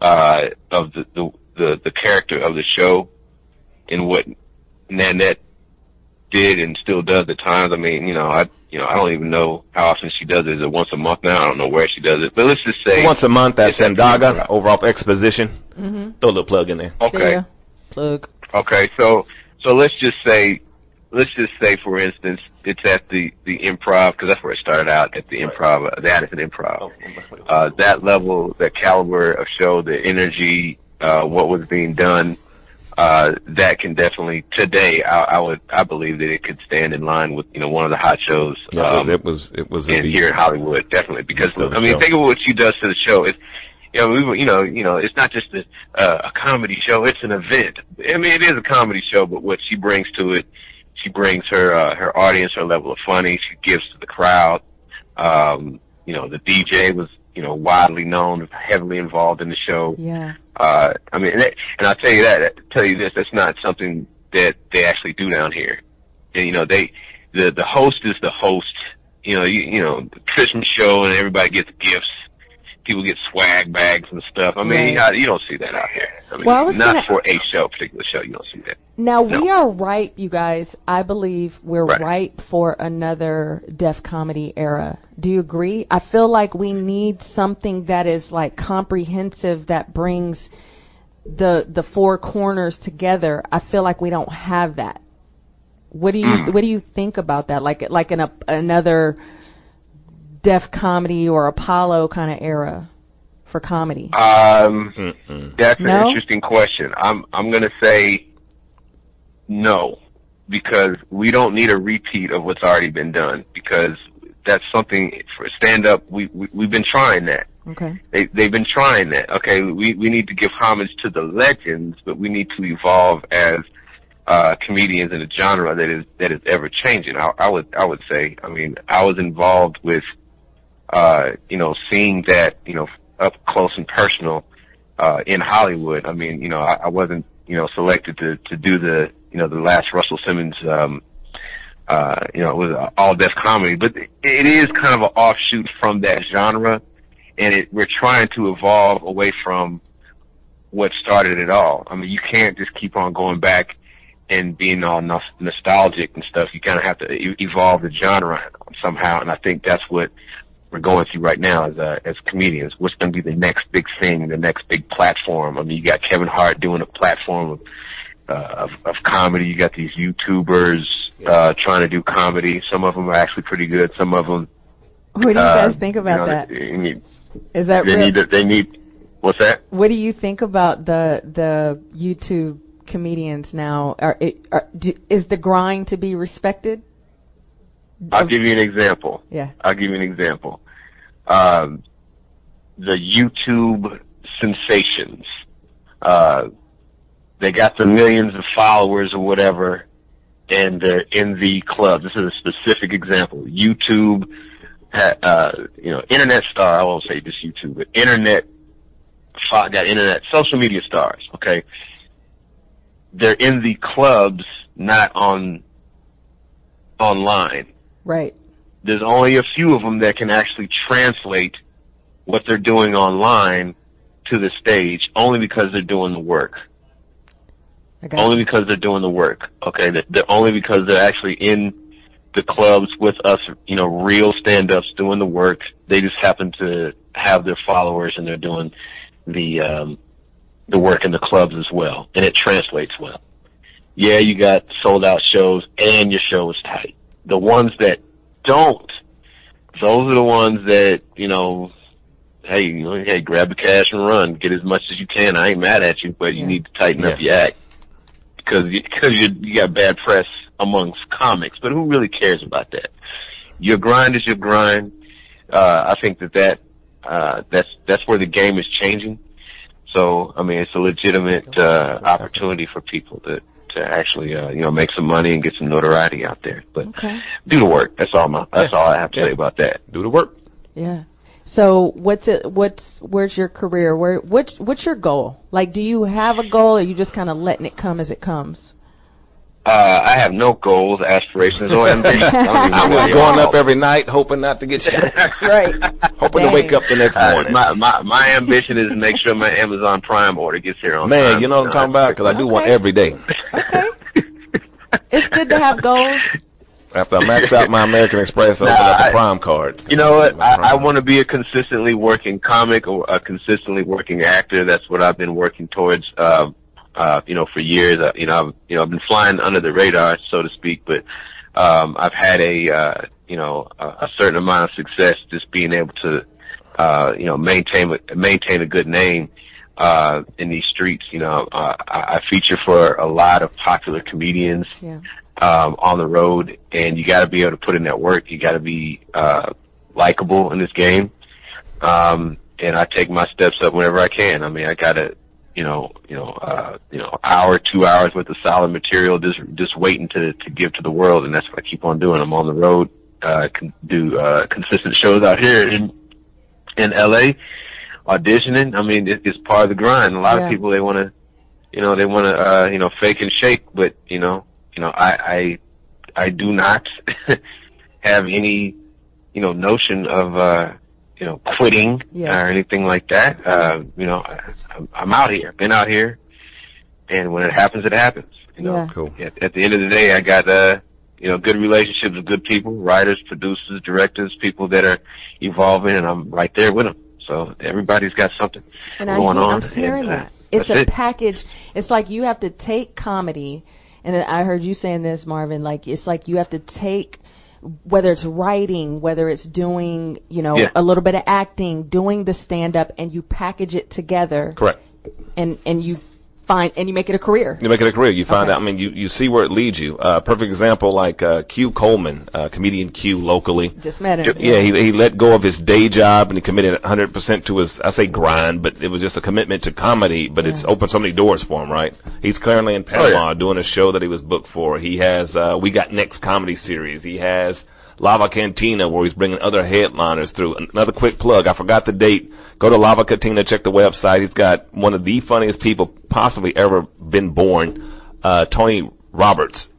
uh, of the, the the the character of the show and what Nanette did and still does at times. I mean, you know, I you know I don't even know how often she does it. Is it once a month now? I don't know where she does it, but let's just say once a month at it's Sandaga over off Exposition. Mm-hmm. Throw a little plug in there. Okay. Yeah. Plug. Okay, so so let's just say, let's just say, for instance, it's at the the improv because that's where it started out at the improv, uh, the Addison Improv. Uh, that level, that caliber of show, the energy, uh, what was being done, uh, that can definitely today. I, I would, I believe that it could stand in line with you know one of the hot shows. Yeah, um, it was it was a in beast. here in Hollywood, definitely. Because Beast of a I mean, show. think of what she does to the show. It's you know, we, were- you know, you know, it's not just a, uh, a comedy show; it's an event. I mean, it is a comedy show, but what she brings to it, she brings her uh, her audience, her level of funny. She gives to the crowd. Um, you know, the DJ was you know widely known, heavily involved in the show. Yeah. Uh, I mean, and, that, and I'll tell you that, I tell you this, that's not something that they actually do down here. And, you know, they, the, the host is the host. You know, you, you know, the Christmas show and everybody gets gifts. People get swag bags and stuff. I mean, Right. you, you don't see that out here. I mean, Well, I was not gonna- for a show, particular show, you don't see that. Now we are ripe, you guys. I believe we're Right. ripe for another def comedy era. Do you agree? I feel like we need something that is like comprehensive that brings the the four corners together. I feel like we don't have that. What do you Hmm. what do you think about that? Like like an, a, another def comedy or Apollo kind of era for comedy? Um, that's No? an interesting question. I'm I'm gonna say no, because we don't need a repeat of what's already been done. Because that's something for stand up. We, we we've been trying that. okay. They they've been trying that. Okay, we we need to give homage to the legends, but we need to evolve as uh, comedians in a genre that is that is ever changing. I, I would I would say. I mean, I was involved with uh, you know seeing that you know up close and personal uh, in Hollywood. I mean, you know, I, I wasn't you know selected to to do the you know the last Russell Simmons. Um, uh, you know, it was all Def Comedy, but it is kind of an offshoot from that genre and it, we're trying to evolve away from what started it all. I mean, you can't just keep on going back and being all nos- nostalgic and stuff. You kind of have to e- evolve the genre somehow, and I think that's what we're going through right now as uh, as comedians. What's going to be the next big thing, the next big platform? I mean, you got Kevin Hart doing a platform of uh, of, of comedy. You got these YouTubers uh, trying to do comedy. Some of them are actually pretty good. Some of them. What do you uh, guys think about you know, that? They need, Is that they real? need. to- They need. What's that? What do you think about the the YouTube comedians now? Are, are, do, is the grind to be respected? I'll give you an example. Yeah. I'll give you an example. Um, the YouTube sensations. Uh, they got the millions of followers or whatever, and they're in the club. This is a specific example. YouTube, uh, you know, internet star. I won't say just YouTube, but internet. Got internet social media stars. Okay, they're in the clubs, not on online Right. there's only a few of them that can actually translate what they're doing online to the stage only because they're doing the work. Got Only because they're doing the work. Okay. They're, only because they're actually in the clubs with us, you know, real stand-ups doing the work. They just happen to have their followers and they're doing the, um, the work in the clubs as well. And it translates well. Yeah, you got sold out shows and your show is tight. The ones that don't, those are the ones that, you know, hey, you know, hey, grab the cash and run. Get as much as you can. I ain't mad at you, but you Yeah. need to tighten up your act because you, cause you, you got bad press amongst comics. But who really cares about that? Your grind is your grind. Uh, I think that that, uh, that's, that's where the game is changing. So, I mean, it's a legitimate, uh, opportunity for people to, to actually, uh, you know, make some money and get some notoriety out there. But Okay. do the work. That's all my. That's Yeah. all I have to Yeah. say about that. Do the work. Yeah. So what's it? What's where's your career? Where what's what's your goal? Like, do you have a goal, or you just kind of letting it come as it comes? Uh, I have no goals, aspirations, or ambitions. I don't even I was going up every night, hoping not to get shot, Right. hoping to wake up the next Uh, morning. my, my my ambition is to make sure my Amazon Prime order gets here on Man, time. Man, you know what I'm talking about? Because I do one every day. okay. It's good to have goals. After I max out my American Express, I open Nah, up the I- Prime card. You know what? I, I want to be a consistently working comic or a consistently working actor. That's what I've been working towards. Uh, uh, you know, for years. Uh, you know, I've, you know, I've been flying under the radar, so to speak. But um, I've had a, uh, you know, a, a certain amount of success just being able to, uh, you know, maintain maintain a good name uh, in these streets. You know, uh, I, I feature for a lot of popular comedians Yeah. um, on the road, and you got to be able to put in that work. You got to be uh, likable in this game, um, and I take my steps up whenever I can. I mean, I got to, you know, you know, uh, you know, hour, two hours worth of solid material, just just waiting to to give to the world, and that's what I keep on doing. I'm on the road, uh, can do uh, consistent shows out here in in LA, auditioning. I mean, it, it's part of the grind. A lot Yeah. of people they want to, you know, they want to, uh, you know, fake and shake, but you know, you know, I, I, I do not have any, you know, notion of, uh, you know, quitting Yes. or anything like that. Uh, you know, I, I'm- out here, been out here, and when it happens, it happens. You know, Yeah. Cool. at, at the end of the day, I got, uh, you know, good relationships with good people, writers, producers, directors, people that are evolving, and I'm right there with them. So everybody's got something And I going hear, on. I'm hearing and, uh, that. It's a it. package. It's like you have to take comedy, and I heard you saying this, Marvin. Like it's like you have to take whether it's writing, whether it's doing, you know, Yeah. a little bit of acting, doing the stand up, and you package it together, Correct. and and you find and you make it a career. You make it a career. You find Okay. out. I mean, you, you see where it leads you. Uh, perfect example, like uh, Q Coleman, uh, comedian Q locally. Just met him. Yeah, he, he let go of his day job and he committed 100% to his, I say grind, but it was just a commitment to comedy, but it's opened so many doors for him, right? He's currently in Panama doing a show that he was booked for. He has, uh, We Got Next comedy series. He has Lava Cantina where he's bringing other headliners through. Another quick plug. I forgot the date. Go to Lava Cantina, check the website. He's got one of the funniest people possibly ever been born, uh, Tony Roberts.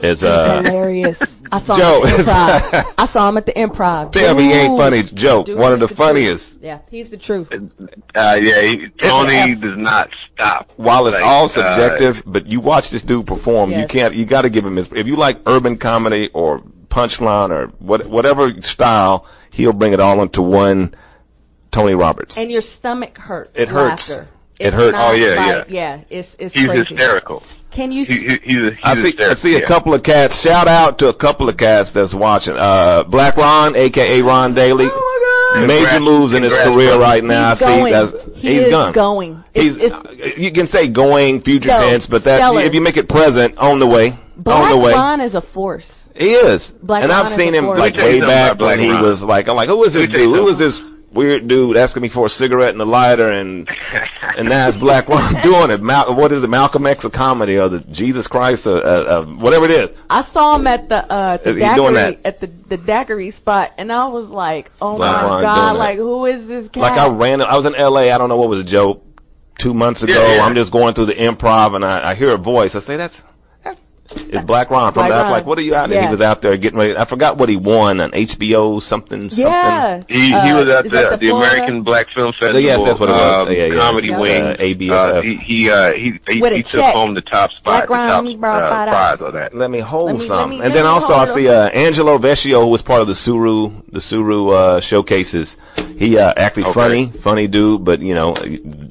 Is, uh, hilarious. I saw Joe, him at the improv. I saw him at the improv. Tell me he ain't funny. Joe, Dude, one of he's the truth. funniest. Yeah, he's the truth. Uh, yeah, he, Tony does not stop. while it's Like, all uh, subjective, but you watch this dude perform, you can't, you got to give him his. If you like urban comedy or punchline or what, whatever style, he'll bring it all into one. Tony Roberts. And your stomach hurts. It hurts. laughter. It It's hurts. Oh, yeah, like- yeah. It's it's he's crazy. hysterical. Can you? He, he, he's, he's I see, I hysterical. see a yeah. couple of cats. Shout out to a couple of cats that's watching. Uh, Black Ron, aka Ron Daly. Oh my Major Congrats- moves in his career brother. right now. He's I see going. that's- He he's is gone. going. He's, It's- uh, you can say going future No, tense, but that stellar. if you make it present, on the way, Black on the way. Ron is a force. He is. Black and I've seen him force. like Let me tell you way back about Black when he Ron. was like, I'm like, who is this Let me tell dude? Who is this weird dude asking me for a cigarette and a lighter and and now it's Black Ron doing it. Mal- what is it? Malcolm X a comedy or the Jesus Christ or uh, uh, whatever it is. I saw him at the uh the Is doing daiquiri that? at the the daiquiri spot, and I was like, oh Black my Ron god, like who is this cat? Like I ran. I was in L.A. I don't know what was a joke two months ago. Yeah, yeah. I'm just going through the improv and I, I hear a voice. I say that's. That's it's Black Ron from Black that. I was Ron. like, what are you out there? Yeah. He was out there getting ready. I forgot what he won on HBO something. something. yeah, He, he Uh, was at is the, the, American Black Film Festival. Yes, that's what it was. Um, Yeah, yeah. Comedy Yeah. Wing. Uh, ABFF. Uh, he he uh, he he, he took home the top spot, Black Ron, the top brought uh, prize dollars. of that. Let me hold Let me- some. let me- and let then also I see uh, Angelo Vecchio, who was part of the Suru, the Suru uh, showcases. He uh, actually Okay. funny, funny dude, but you know,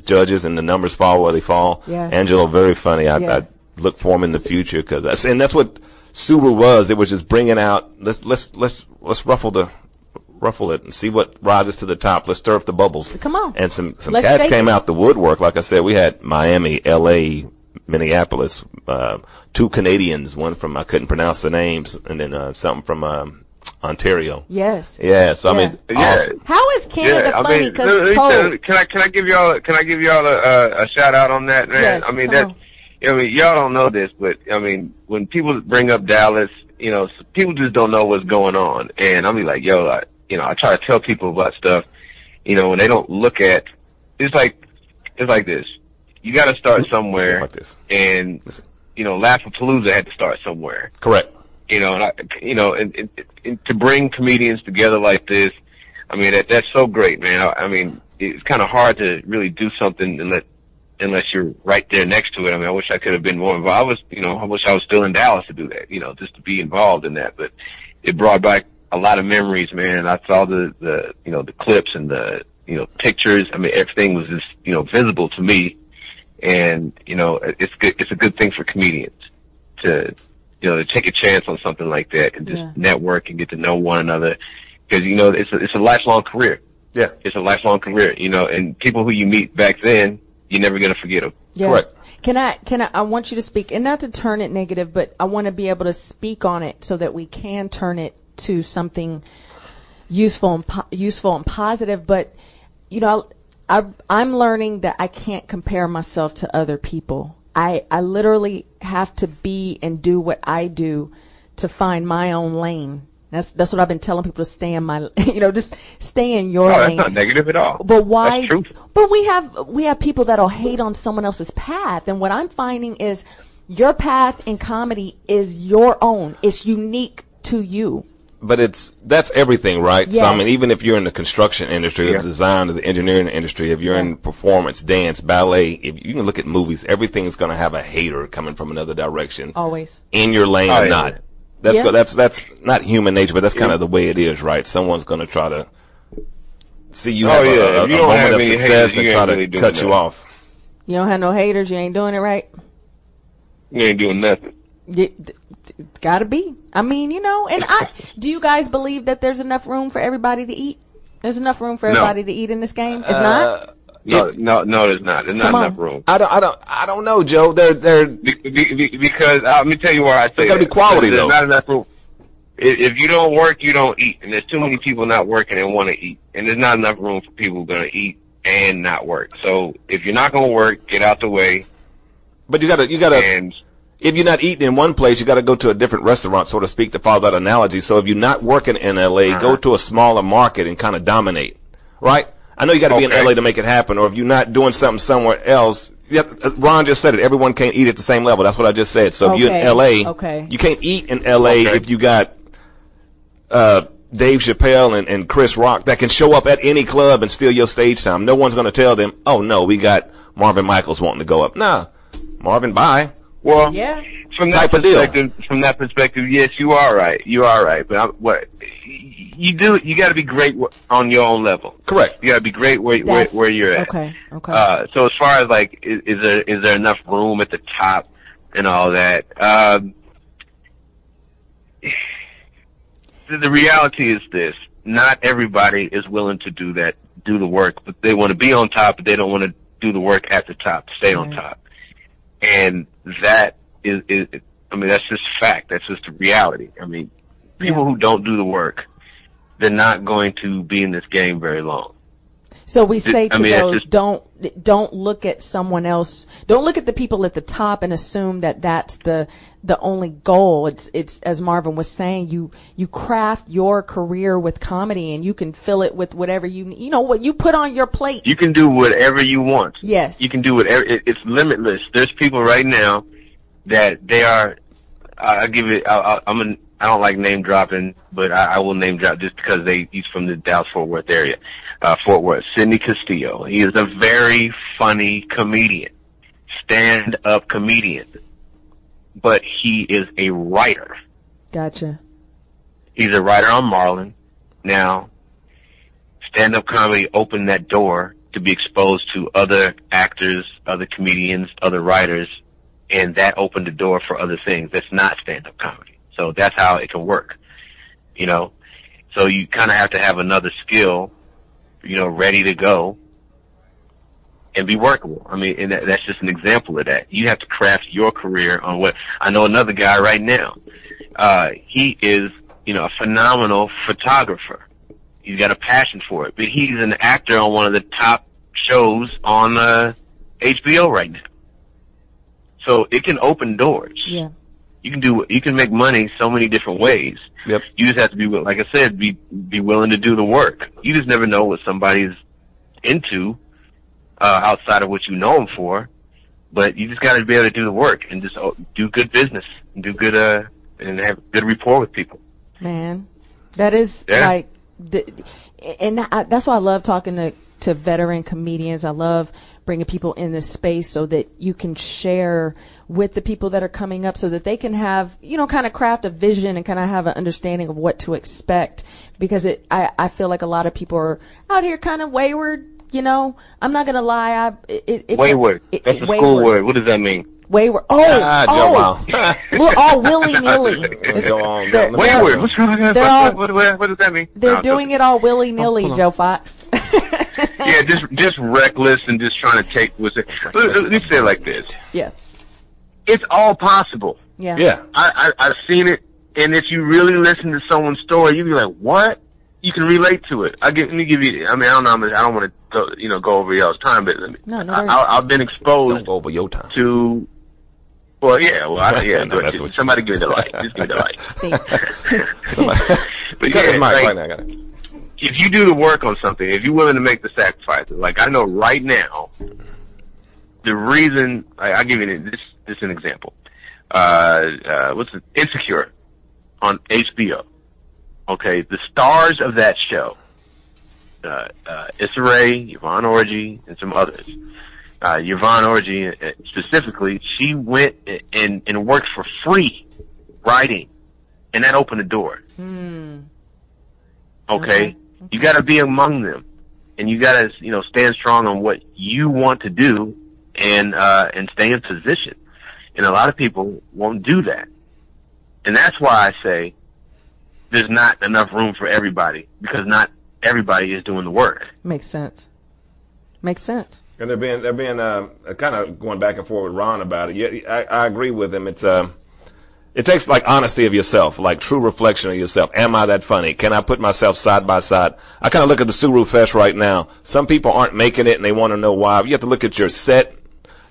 judges and the numbers fall where they fall. Yeah. Angelo very funny. I, Yeah. I look for him in the future because that's and that's what Suru was. It was just bringing out let's let's let's let's ruffle the ruffle it and see what rises to the top. Let's stir up the bubbles. Come on. And some some Let's cats came it. out the woodwork. Like I said, we had Miami, L.A., Minneapolis, uh, two Canadians, one from I couldn't pronounce the names, and then uh, something from um, Ontario. yes. Yeah, so I mean, Yeah. awesome. How is Canada Yeah, I funny? Because let me Poe, tell- can I can I give y'all can I give y'all a, a, a shout out on that, man? Yes, I mean come that on. I mean, y'all don't know this, but I mean, when people bring up Dallas, you know, people just don't know what's going on. And I'll be like, yo, I, you know, I try to tell people about stuff, you know, when they don't look at, it's like, it's like this. You got to start somewhere, Like this. and Listen. you know, Laffapalooza had to start somewhere Correct. you know, and I, you know, and, and, and to bring comedians together like this, I mean, that, that's so great, man. I, I mean, it's kind of hard to really do something unless, unless you're right there next to it. I mean, I wish I could have been more involved. I was, you know, I wish I was still in Dallas to do that, you know, just to be involved in that. But it brought back a lot of memories, man. I saw the, the, you know, the clips and the, you know, pictures. I mean, everything was just, you know, visible to me. And, you know, it's good, it's a good thing for comedians to, you know, to take a chance on something like that and just Yeah. network and get to know one another. Cause, you know, it's a, it's a lifelong career. Yeah. It's a lifelong career, you know, and people who you meet back then, you're never going to forget them. Yeah. Correct. Can I, can I, I want you to speak, and not to turn it negative, but I want to be able to speak on it so that we can turn it to something useful and, po- useful and positive. But, you know, I, I'm learning that I can't compare myself to other people. I, I literally have to be and do what I do to find my own lane. That's, that's what I've been telling people to stay in my, you know, just stay in your Oh, that's lane. not negative at all. But why? That's truth. But we have we have people that'll hate on someone else's path, and what I'm finding is your path in comedy is your own. It's unique to you. But it's that's everything, right? So I mean, even if you're in the construction industry, Yeah. the design, or the engineering industry, if you're in performance, dance, ballet, if you can look at movies, everything's going to have a hater coming from another direction, Always. in your lane Oh, or yeah. not. That's Yeah. that's that's not human nature, but that's kind of the way it is, right? Someone's going to try to see you Oh, have a- yeah. a, a, you don't moment have of success haters, and try to really doing cut you off. You don't have no haters. You ain't doing it right. You ain't doing nothing. You, d- d- gotta be. I mean, you know. And I do. You guys believe that there's enough room for everybody to eat? There's enough room for No. everybody to eat in this game. It's Uh, not. No, no, no, there's not. There's not on. enough room. I don't, I don't, I don't know, Joe. They're, they're, Be, be, be, because uh, let me tell you why I say There's gotta that. be quality, there's though. not enough room. If, if you don't work, you don't eat, and there's too many people not working and want to eat, and there's not enough room for people going to eat and not work. So if you're not going to work, get out the way. but you gotta, you gotta, And if you're not eating in one place, you got to go to a different restaurant, so to speak, to follow that analogy. So if you're not working in LA, go to a smaller market and kind of dominate, right? I know you got to be in LA to make it happen, or if you're not doing something somewhere else. Yep, uh, Ron just said it. Everyone can't eat at the same level. That's what I just said. So if you're in LA, Okay. you can't eat in LA Okay. if you got uh, Dave Chappelle and, and Chris Rock that can show up at any club and steal your stage time. No one's going to tell them, "Oh no, we got Marvin Michaels wanting to go up." Nah, Marvin, bye. Well, Yeah. from that Type of deal. perspective, from that perspective, yes, you are right. You are right. But I'm, what you do, you got to be great on your own level. Correct. You got to be great where, where where you're at. Okay. Okay. Uh, so as far as like, is, is there is there enough room at the top and all that? Um, the, the reality is this: not everybody is willing to do that, do the work, but they want to be on top, but they don't want to do the work at the top, stay on top, and that is, is, I mean, that's just fact. That's just the reality. I mean, people Yeah. who don't do the work, they're not going to be in this game very long. So we say to I mean, those, just- don't don't look at someone else. Don't look at the people at the top and assume that that's the the only goal. It's it's as Marvin was saying, you you craft your career with comedy, and you can fill it with whatever you you know what you put on your plate. You can do whatever you want. Yes. You can do whatever. It, it's limitless. There's people right now that they are. I I give it. I, I, I'm an. I don't like name dropping, but I, I will name drop just because they he's from the Dallas Fort Worth area. Uh, Fort Worth, Sidney Castillo. He is a very funny comedian, stand up comedian, but he is a writer. Gotcha. He's a writer on Marlon. Now, stand-up comedy opened that door to be exposed to other actors, other comedians, other writers, and that opened the door for other things. That's not stand-up comedy. So that's how it can work. You know? So you kind of have to have another skill, you know, ready to go and be workable. I mean, and that, that's just an example of that. You have to craft your career on what, I know another guy right now. Uh, he is, you know, a phenomenal photographer. He's got a passion for it, but he's an actor on one of the top shows on, uh, HBO right now. So it can open doors. Yeah. You can do you can make money so many different ways. Yep. You just have to be like I said, be be willing to do the work. You just never know what somebody's into uh, outside of what you know them for. But you just got to be able to do the work and just uh, do good business, and do good uh, and have good rapport with people. Man, that is Yeah. like, the, and I, that's why I love talking to to veteran comedians. I love bringing people in this space so that you can share with the people that are coming up, so that they can have you know kind of craft a vision and kind of have an understanding of what to expect. Because it, I I feel like a lot of people are out here kind of wayward. You know, I'm not gonna lie. I it, it, Wayward. it- That's a school word. What does that mean? Wayward. Oh, Ah, oh, Joe, wow. we're all willy nilly. Go. They're- Wayward. What's wrong with? They're all- what, what, what does that mean? They're No, doing it all willy nilly, hold on. Joe Fox. Yeah, just just reckless and just trying to take. What's it? Let, let me say it like this: yeah, It's all possible. yeah, Yeah. I, I I've seen it, and if you really listen to someone's story, you'd be like, "What?" You can relate to it. I give, let me give you. I mean, I don't know. how much- I don't want to go, you know, go over y'all's time, but let me, No, no I, I, I've been Don't exposed go over your time. to. Well, yeah, well, I, yeah. No, but that's what you- somebody give me the light. Just give me the light. Somebody- But yeah, his mic like, right now. Got it. if you do the work on something, if you're willing to make the sacrifices, like I know right now, the reason I, I'll give you an, this this is an example. Uh, uh, what's it? Insecure on HBO. Okay, the stars of that show, uh, uh, Issa Rae, Yvonne Orji, and some others. Uh, Yvonne Orji uh, specifically, she went and and worked for free writing, and that opened the door. Okay? You gotta be among them. And you gotta, you know, stand strong on what you want to do and, uh, and stay in position. And a lot of people won't do that. And that's why I say there's not enough room for everybody because not everybody is doing the work. makes sense. Makes sense. And they're being they're being uh, kind of going back and forth with Ron about it. Yeah, I, I agree with him. It's uh, it takes like honesty of yourself, like true reflection of yourself. Am I that funny? Can I put myself side by side? I kind of look at the Suru Fest right now. Some people aren't making it, and they want to know why. You have to look at your set.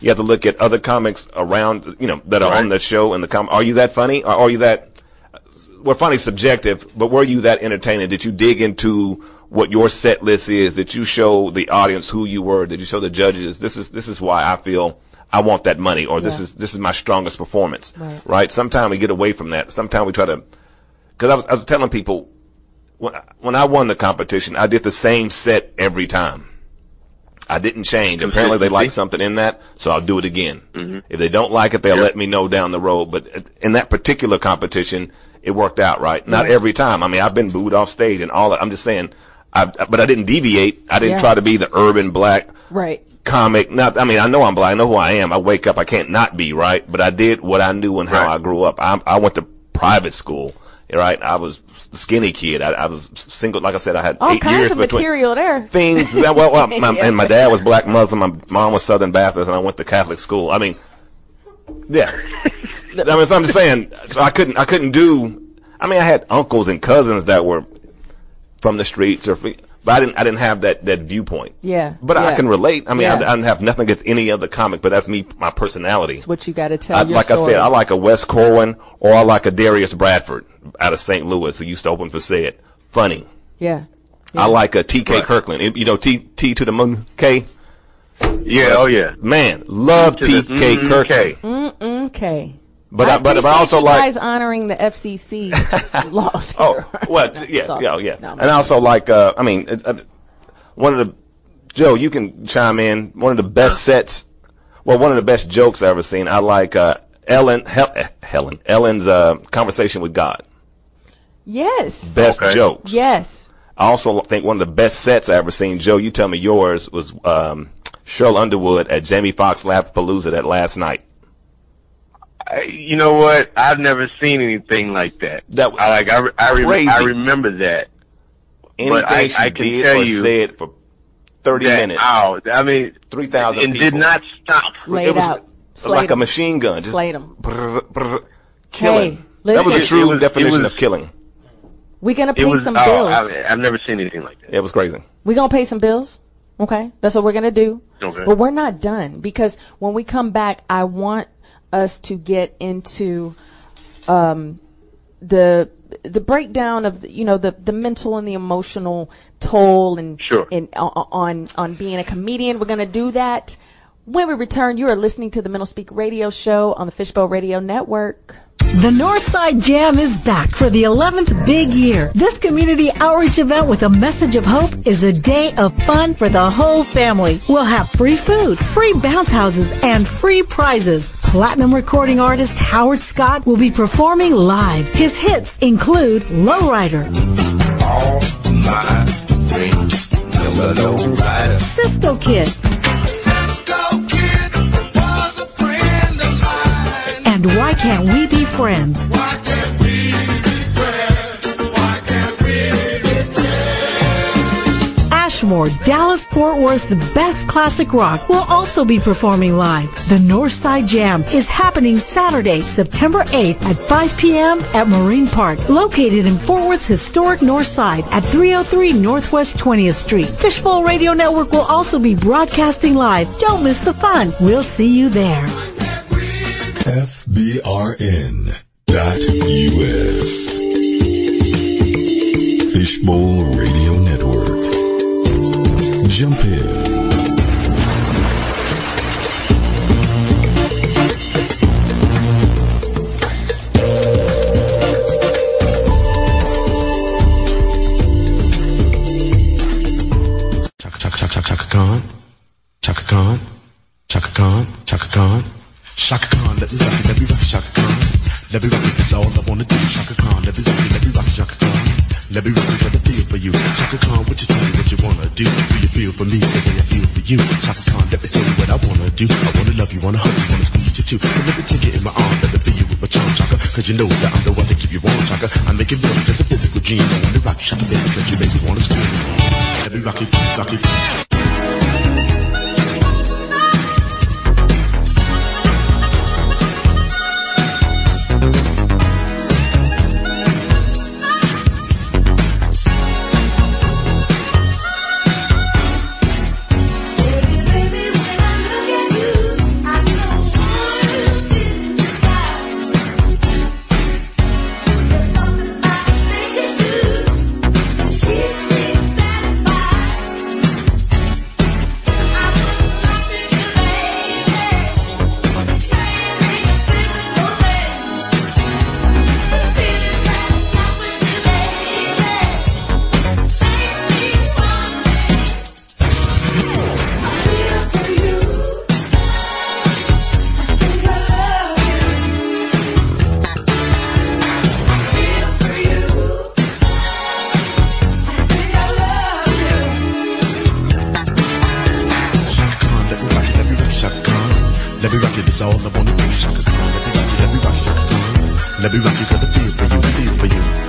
You have to look at other comics around, you know, that are on the show and the com. Are you that funny? Or are you that? well, funny subjective, but were you that entertaining? Did you dig into what your set list is? Did you show the audience who you were? Did you show the judges? This is this is why I feel I want that money, or this is this is my strongest performance. Right. Sometimes we get away from that. Sometimes we try to, because I was, I was telling people when when I won the competition, I did the same set every time. I didn't change. Apparently, they like something in that, so I'll do it again. If they don't like it, they'll let me know down the road. But in that particular competition, it worked out right. Not every time. I mean, I've been booed off stage and all that. I'm just saying, I, but I didn't deviate. I didn't Yeah. try to be the urban black Right. comic. Not, I mean, I know I'm black. I know who I am. I wake up. I can't not be right. But I did what I knew and how Right. I grew up. I, I went to private school. Right. I was a skinny kid. I, I was single. Like I said, I had All eight kinds years of between material there. things that well, well my, and my dad was black Muslim, my mom was Southern Baptist, and I went to Catholic school. I mean, yeah. I mean, so I'm just saying. So I couldn't, I couldn't do. I mean, I had uncles and cousins that were from the streets, or but I didn't, I didn't have that that viewpoint. Yeah, But I can relate. I mean, I, Yeah. I don't have nothing against any other comic, but that's me, my personality. It's what you got to tell I, your like story. I said, I like a Wes Corwin or I like a Darius Bradford out of St. Louis who used to open for said. Funny. yeah. I like a T.K. Kirkland. You know, T T to the moon K. Yeah, oh yeah. Man, love To the- T.K. mm, Kirkland. okay. Okay. But I, but, but I also you like. guys honoring the FCC laws. Oh, here. well, That's yeah, all. yeah, yeah. No, and I also like. Uh, I mean, it, uh, one of the Joe, you can chime in. One of the best sets. Well, one of the best jokes I've ever seen. I like uh, Ellen. Hel- eh, Helen. Ellen's uh, conversation with God. Yes. Best Okay. jokes. Yes. I also think one of the best sets I ever seen. Joe, you tell me yours was um, Sheryl Underwood at Jamie Foxx Laffapalooza that last night. I, you know what? I've never seen anything like that. That was I like. I, I, re- crazy. I remember that. Anything I- she I can did tell or you said for thirty that minutes, out. I mean, 3,000 and did not stop. Laid it was out. like Slayed a 'em. machine gun, just Slayed 'em. brr, brr, killing. Hey, that was a true was- definition was- of killing. We're going to pay was. some oh, bills. I, I've never seen anything like that. It was crazy. We're going to pay some bills. Okay. That's what we're going to do. Okay. But we're not done because when we come back, I want us to get into um, the the breakdown of the, you know the the mental and the emotional toll and Sure. and uh, on on being a comedian. We're going to do that when we return. You are listening to the Mental Speak Radio Show on the Fishbowl Radio Network. The Northside Jam is back for the 11th big year. This community outreach event with a message of hope is a day of fun for the whole family. We'll have free food, free bounce houses, and free prizes. Platinum recording artist Howard Scott will be performing live. His hits include Lowrider, all my friends never low rider. Cisco Kid, Why Can't We Be Friends? Ashmore, Dallas Fort Worth's best classic rock, will also be performing live. The Northside Jam is happening Saturday, September 8th at 5 p.m. at Marine Park, located in Fort Worth's historic North Side at 303 Northwest 20th Street. Fishbowl Radio Network will also be broadcasting live. Don't miss the fun. We'll see you there. FBRN dot US. Fishbowl Radio Network. Jump in. Chaka Khan, Chaka Khan, Chaka Khan, Chaka Khan, Chaka Khan, let me rock it, let me rock it, Chaka Khan, let me rock it, that's all I wanna do, Chaka Khan, let me rock it, let me rock it, Chaka Khan, let me rock it, let me feel for you, Chaka Khan, what you me what you wanna do, do you feel for me the way I feel for you, Chaka Khan, let me tell you what I wanna do, I wanna love you, wanna hug you, wanna squeeze you too, and let me take it in my arms, let me feel you with my charm, Chaka, cause you know that I'm the one to keep you warm, Chaka, I make it real, just a physical dream, I wanna rock you, Shaka, baby, cause you make me wanna scream, let me rock it, rock it. It's all I wanna do, Let me rock it, let me rock it, Let me rock it, got the feel for you, feel for you.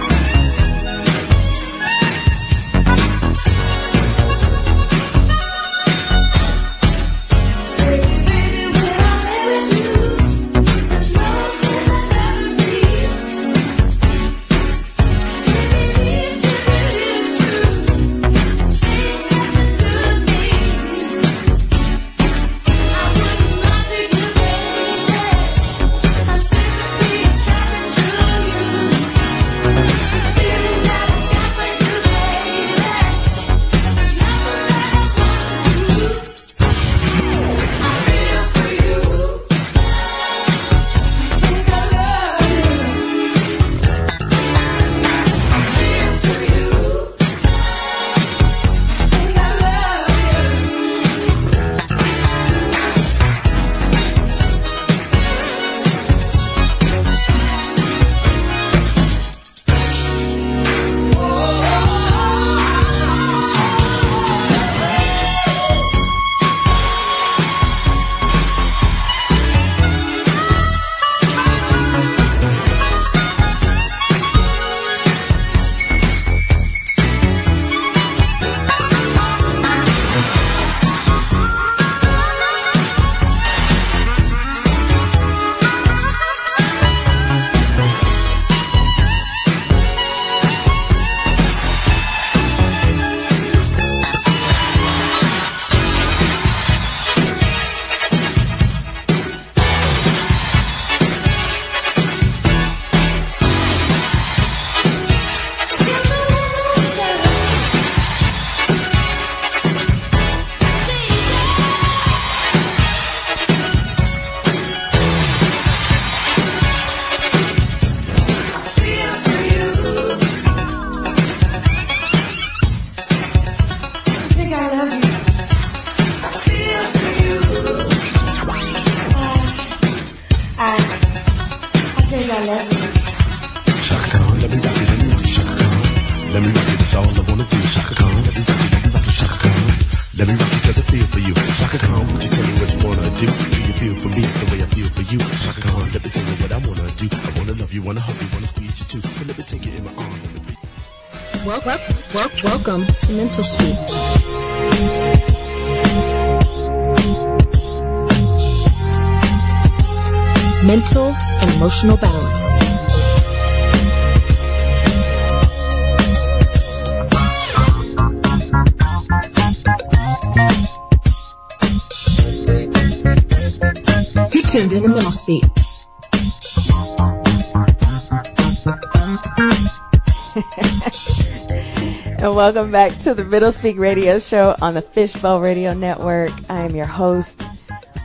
Welcome back to the Middle Speak Radio Show on the Fishbowl Radio Network. I am your host,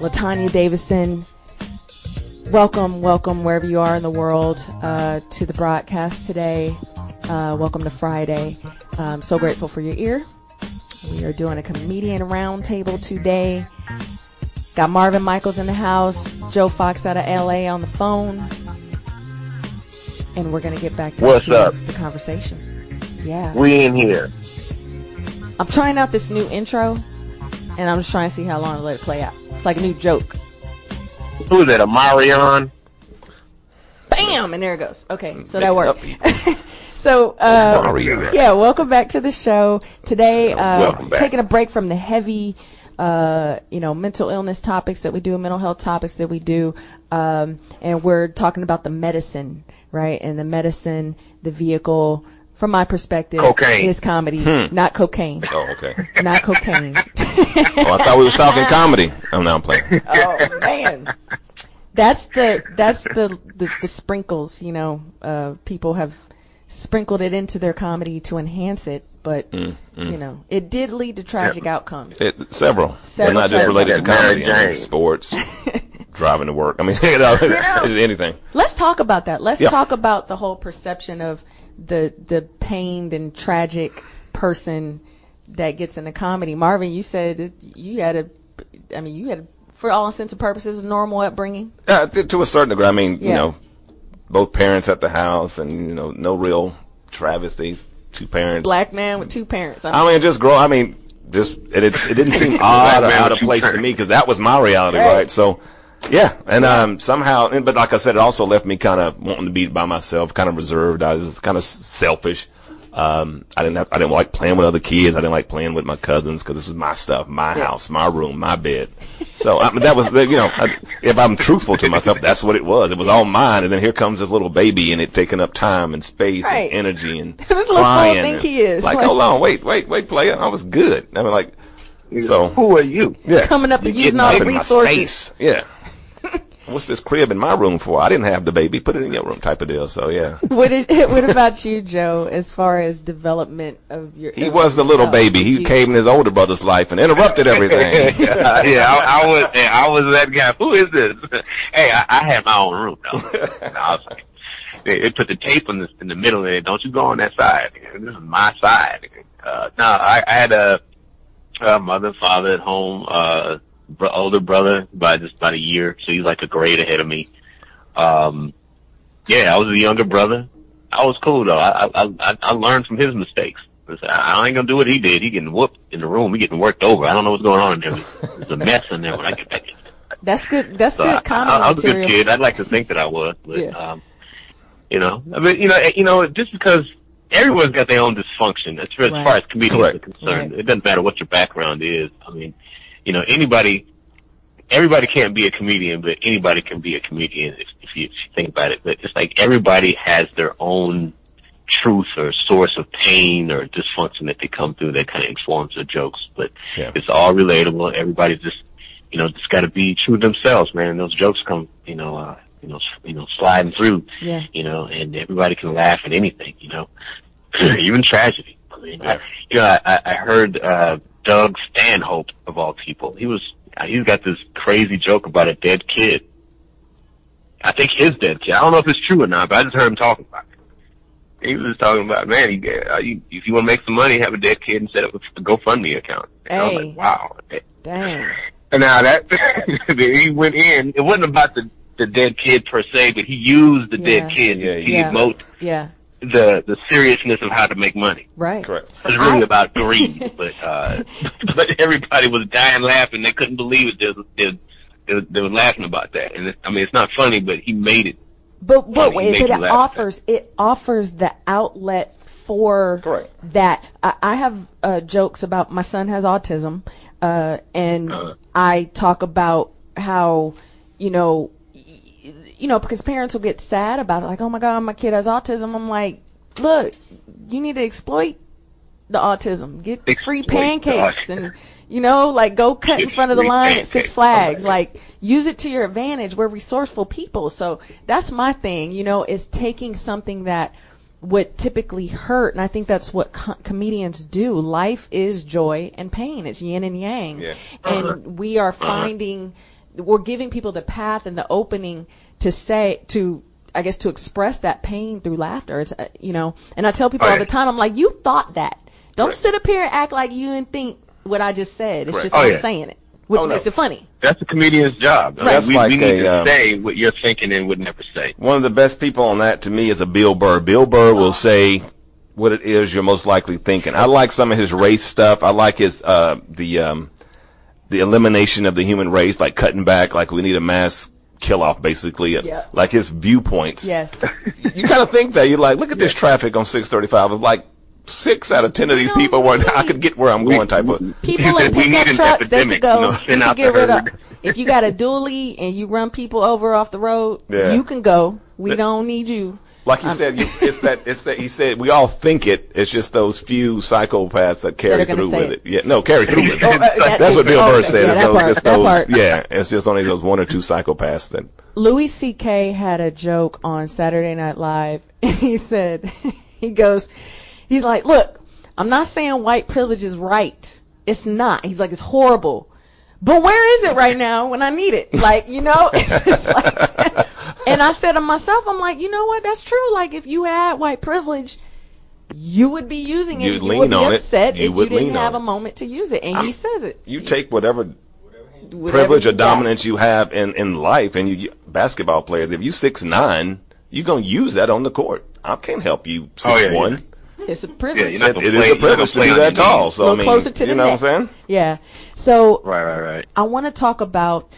Latanya Davison. Welcome, welcome wherever you are in the world uh, to the broadcast today. Uh, welcome to Friday. I'm so grateful for your ear. We are doing a comedian roundtable today. Got Marvin Michaels in the house, Joe Fox out of LA on the phone, and we're gonna get back What's up? the conversation. Yeah. We in here. I'm trying out this new intro, and I'm just trying to see how long to let it play out. It's like a new joke. Who is that? A Marion? Bam! And there it goes. Okay, so that Making worked. so, uh, yeah, welcome back to the show. Today, uh, taking a break from the heavy, uh, you know, mental illness topics that we do, mental health topics that we do, um, and we're talking about the medicine, right? And the medicine, the vehicle, from my perspective, Cocaine. is comedy, Hmm. not cocaine, Oh, okay. not cocaine. Oh, I thought we was talking comedy. Oh, no, I'm playing. oh man that's the that's the, the the sprinkles you know uh people have sprinkled it into their comedy to enhance it but Mm, you know it did lead to tragic outcomes It, several. Several. They're not just related to comedy. I mean, sports, driving to work. I mean, you know, it's anything. let's talk about that let's Yeah. talk about the whole perception of the the pained and tragic person that gets into comedy marvin you said you had a i mean you had a, for all intents and purposes a normal upbringing Uh, to, to a certain degree. I mean, you know, both parents at the house and, you know, no real travesty. Two parents. black man with two parents I mean, just grow. I mean, just it, it's, it didn't seem odd or out of two place to me because that was my reality, Right. right? So, yeah, and um, somehow, but like I said, it also left me kind of wanting to be by myself, kind of reserved. I was kind of selfish. Um, I didn't have, I didn't like playing with other kids. I didn't like playing with my cousins because this was my stuff, my house, my room, my bed. So I mean, that was, the, you know, I, if I'm truthful to myself, that's what it was. It was all mine, and then here comes this little baby, and it taking up time and space Right. and energy and This little fool crying. think he is. Like, Like- hold on, wait, wait, wait, player. I was good. I mean, like, so Who are you? yeah, coming up and using all up the in my resources. space. Yeah. What's this crib in my room for? I didn't have the baby. Put it in your room, type of deal. So yeah, What did, what about you, Joe? As far as development of your, he was the little baby. He you- came in his older brother's life and interrupted everything. yeah, I, I was. yeah, I was that guy. Who is this? hey, I, I had my own room though. And I was like, they, they put the tape in the in the middle there. Don't you go on that side? This is my side. Uh, no, I, I had a, a mother, father at home. Uh, bro- older brother by just about a year, so he's like a grade ahead of me. Um, yeah, I was the younger brother. I was cool though. I I I, I learned from his mistakes. I I ain't gonna do what he did. He getting whooped in the room. He getting worked over. I don't know what's going on in there. There's a mess in there when I get back. in. That's good. That's So good I, comedy I, I was a good kid. I'd like to think that I was, but Yeah. um, you know, I mean, you know, eh, you know, just because everyone's got their own dysfunction as far as, Right. far as comedians Correct. are concerned. Right. It doesn't matter what your background is. I mean, you know, anybody, everybody can't be a comedian, but anybody can be a comedian if, if, you, if you think about it. But it's like everybody has their own truth or source of pain or dysfunction that they come through that kind of informs their jokes. But Yeah. it's all relatable. Everybody's just, you know, just got to be true to themselves, man. And Those jokes come, you know, uh, you know, s- you know, sliding through, Yeah. you know, and everybody can laugh at anything, you know, even tragedy. I mean, I, you know, I, I heard uh, Doug Stanhope of all people. He was, uh, he's got this crazy joke about a dead kid. I think his dead kid. I don't know if it's true or not, but I just heard him talking about it. He was talking about, man, he, uh, you, if you want to make some money, have a dead kid and set up a GoFundMe account. And I was Hey. like, wow. Dang. And now that he went in, it wasn't about the the dead kid per se, but he used the Yeah. dead kid Yeah, to yeah. emote Yeah. The the seriousness of how to make money. Right. Correct. It was really I- about greed, but uh, but everybody was dying laughing. They couldn't believe it. They, they, they, they were laughing about that, and it, I mean, it's not funny, but he made it. But but Funny, wait, make it offers it offers the outlet for Correct. that. I, I have uh, jokes about my son has autism, uh, and Uh-huh. I talk about how you know y- you know because parents will get sad about it, like oh my god, my kid has autism. I'm like, look, you need to exploit the autism, get free Exploit the pancakes, and you know, like go cut in front of the free line at Six. Flags, Oh, like use it to your advantage. We're resourceful people. So that's my thing, you know, is taking something that would typically hurt. And I think that's what co- comedians do. Life is joy and pain. It's yin and yang. Yeah. And we are finding, we're giving people the path and the opening to say, to, I guess to express that pain through laughter. It's, uh, you know, and I tell people Oh, all yeah. the time, I'm like, you thought that. Don't Correct. sit up here and act like you didn't think what I just said. It's Correct. just Oh, yeah. saying it, which Oh, no. makes it funny. That's a comedian's job. Right. That's we, like we need a, to um, say what you're thinking and would never say. One of the best people on that to me is a Bill Burr. Bill Burr will say what it is you're most likely thinking. I like some of his race stuff. I like his uh the um the elimination of the human race, like cutting back, like we need a mass kill off basically. Yeah. Like his viewpoints. Yes. You kind of think that you're like, look at this traffic on 635. It's like six out of ten of these No, people were I could get where I'm going type of. People in We need pickup an trucks, they could epidemic, go. you know, you send can out get rid of. If you got a dually and you run people over off the road, Yeah. you can go. We The- don't need you. Like you said, you, it's that, it's that, he said, we all think it, it's just those few psychopaths that carry through with it. it. Yeah, no, carry through with it. Oh, uh, that- That's what Bill oh, Burr said. yeah, it's that those, part, it's those, yeah, it's just only those one or two psychopaths that, Louis C.K. had a joke on Saturday Night Live. he said, he goes, he's like, look, I'm not saying white privilege is right. It's not. He's like, it's horrible. But where is it right now when I need it? Like, you know, it's, it's like, and I said to myself, I'm like, you know what? That's true. Like, if you had white privilege, you would be using it. You'd you lean would be on it. upset You if would you didn't lean have it. a moment to use it. And he I'm- says it. you take whatever Whatever privilege or you got. dominance you have in, in life and you, you basketball players, if you six nine, you're going to use that on the court. I can't help you six Oh, yeah, yeah. one. It's a privilege. Yeah, It, play- is you're a privilege to be that tall. So a I little mean, closer to you the know neck. what I'm saying? Yeah. So Right, right, right. I want to talk about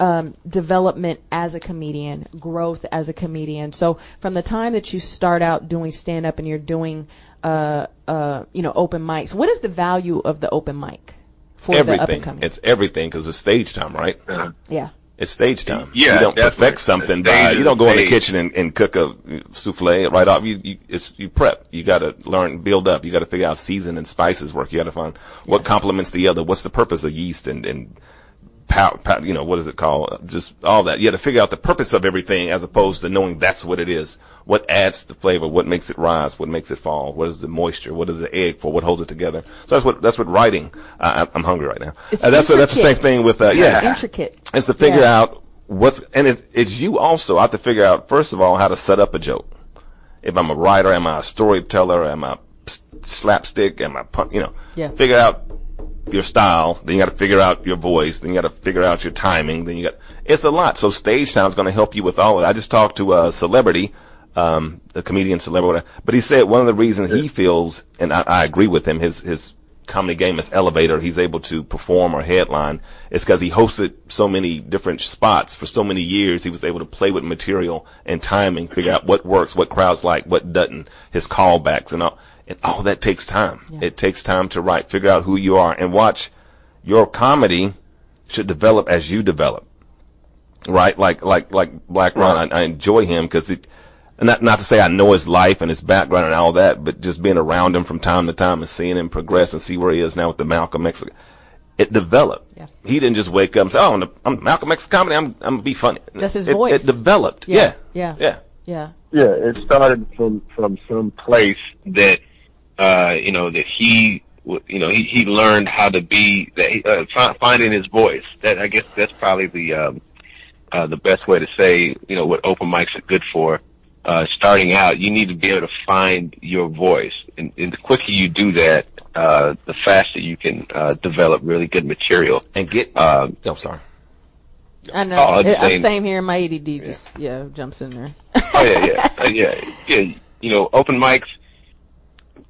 um, development as a comedian, growth as a comedian. So from the time that you start out doing stand up and you're doing, uh, uh, you know, open mics, what is the value of the open mic for the up and Everything. coming? It's everything because it's stage time, right? Uh, yeah. It's stage time. Yeah, you don't definitely. perfect something by you don't go in the kitchen and, and cook a souffle right off. You, you it's you prep. You got to learn, build up. You got to figure out season and spices work. You got to find what complements the other. What's the purpose of yeast and and pow, pow, you know what is it called? Just all that. You got to figure out the purpose of everything as opposed to knowing that's what it is. What adds the flavor? What makes it rise? What makes it fall? What is the moisture? What is the egg for? What holds it together? So that's what that's what writing. Uh, I'm hungry right now. It's Uh, that's what that's the same thing with uh, yeah Intricate. is to figure Yeah. out what's and it, it's you also I have to figure out first of all how to set up a joke. If I'm a writer, am I a storyteller? Am I slapstick? Am I pun- you know? Yeah. Figure out your style. Then you got to figure out your voice. Then you got to figure out your timing. Then you got it's a lot. So stage time is going to help you with all of it. I just talked to a celebrity, um, a comedian celebrity, whatever, but he said one of the reasons he feels, and I, I agree with him, his his comedy game is elevator. He's able to perform or headline. It's because he hosted so many different spots for so many years. He was able to play with material and timing, figure out what works, what crowds like, what doesn't, his callbacks and all. And all that takes time. It takes time to write, figure out who you are and watch your comedy should develop as you develop. Right? Like, like, like Black Ron, I, I enjoy him because it, not, not to say I know his life and his background and all that, but just being around him from time to time and seeing him progress and see where he is now with the Malcolm X, it developed. Yeah. He didn't just wake up and say, "Oh, I'm, the- I'm Malcolm X comedy. I'm, I'm gonna be funny." That's his it, voice. It developed. Yeah. Yeah. Yeah. Yeah. Yeah. Yeah, it started from from some place that uh, you know that he w- you know he he learned how to be that he, uh, finding his voice. That I guess that's probably the um, uh, the best way to say you know what open mics are good for. Uh, starting out, you need to be able to find your voice, and, and the quicker you do that, uh, the faster you can uh, develop really good material. And get. Um, oh, sorry. I know. Oh, It- uh, same. same here. My ADD just yeah jumps in there. Oh yeah, yeah, Uh, yeah, yeah. You know, open mics.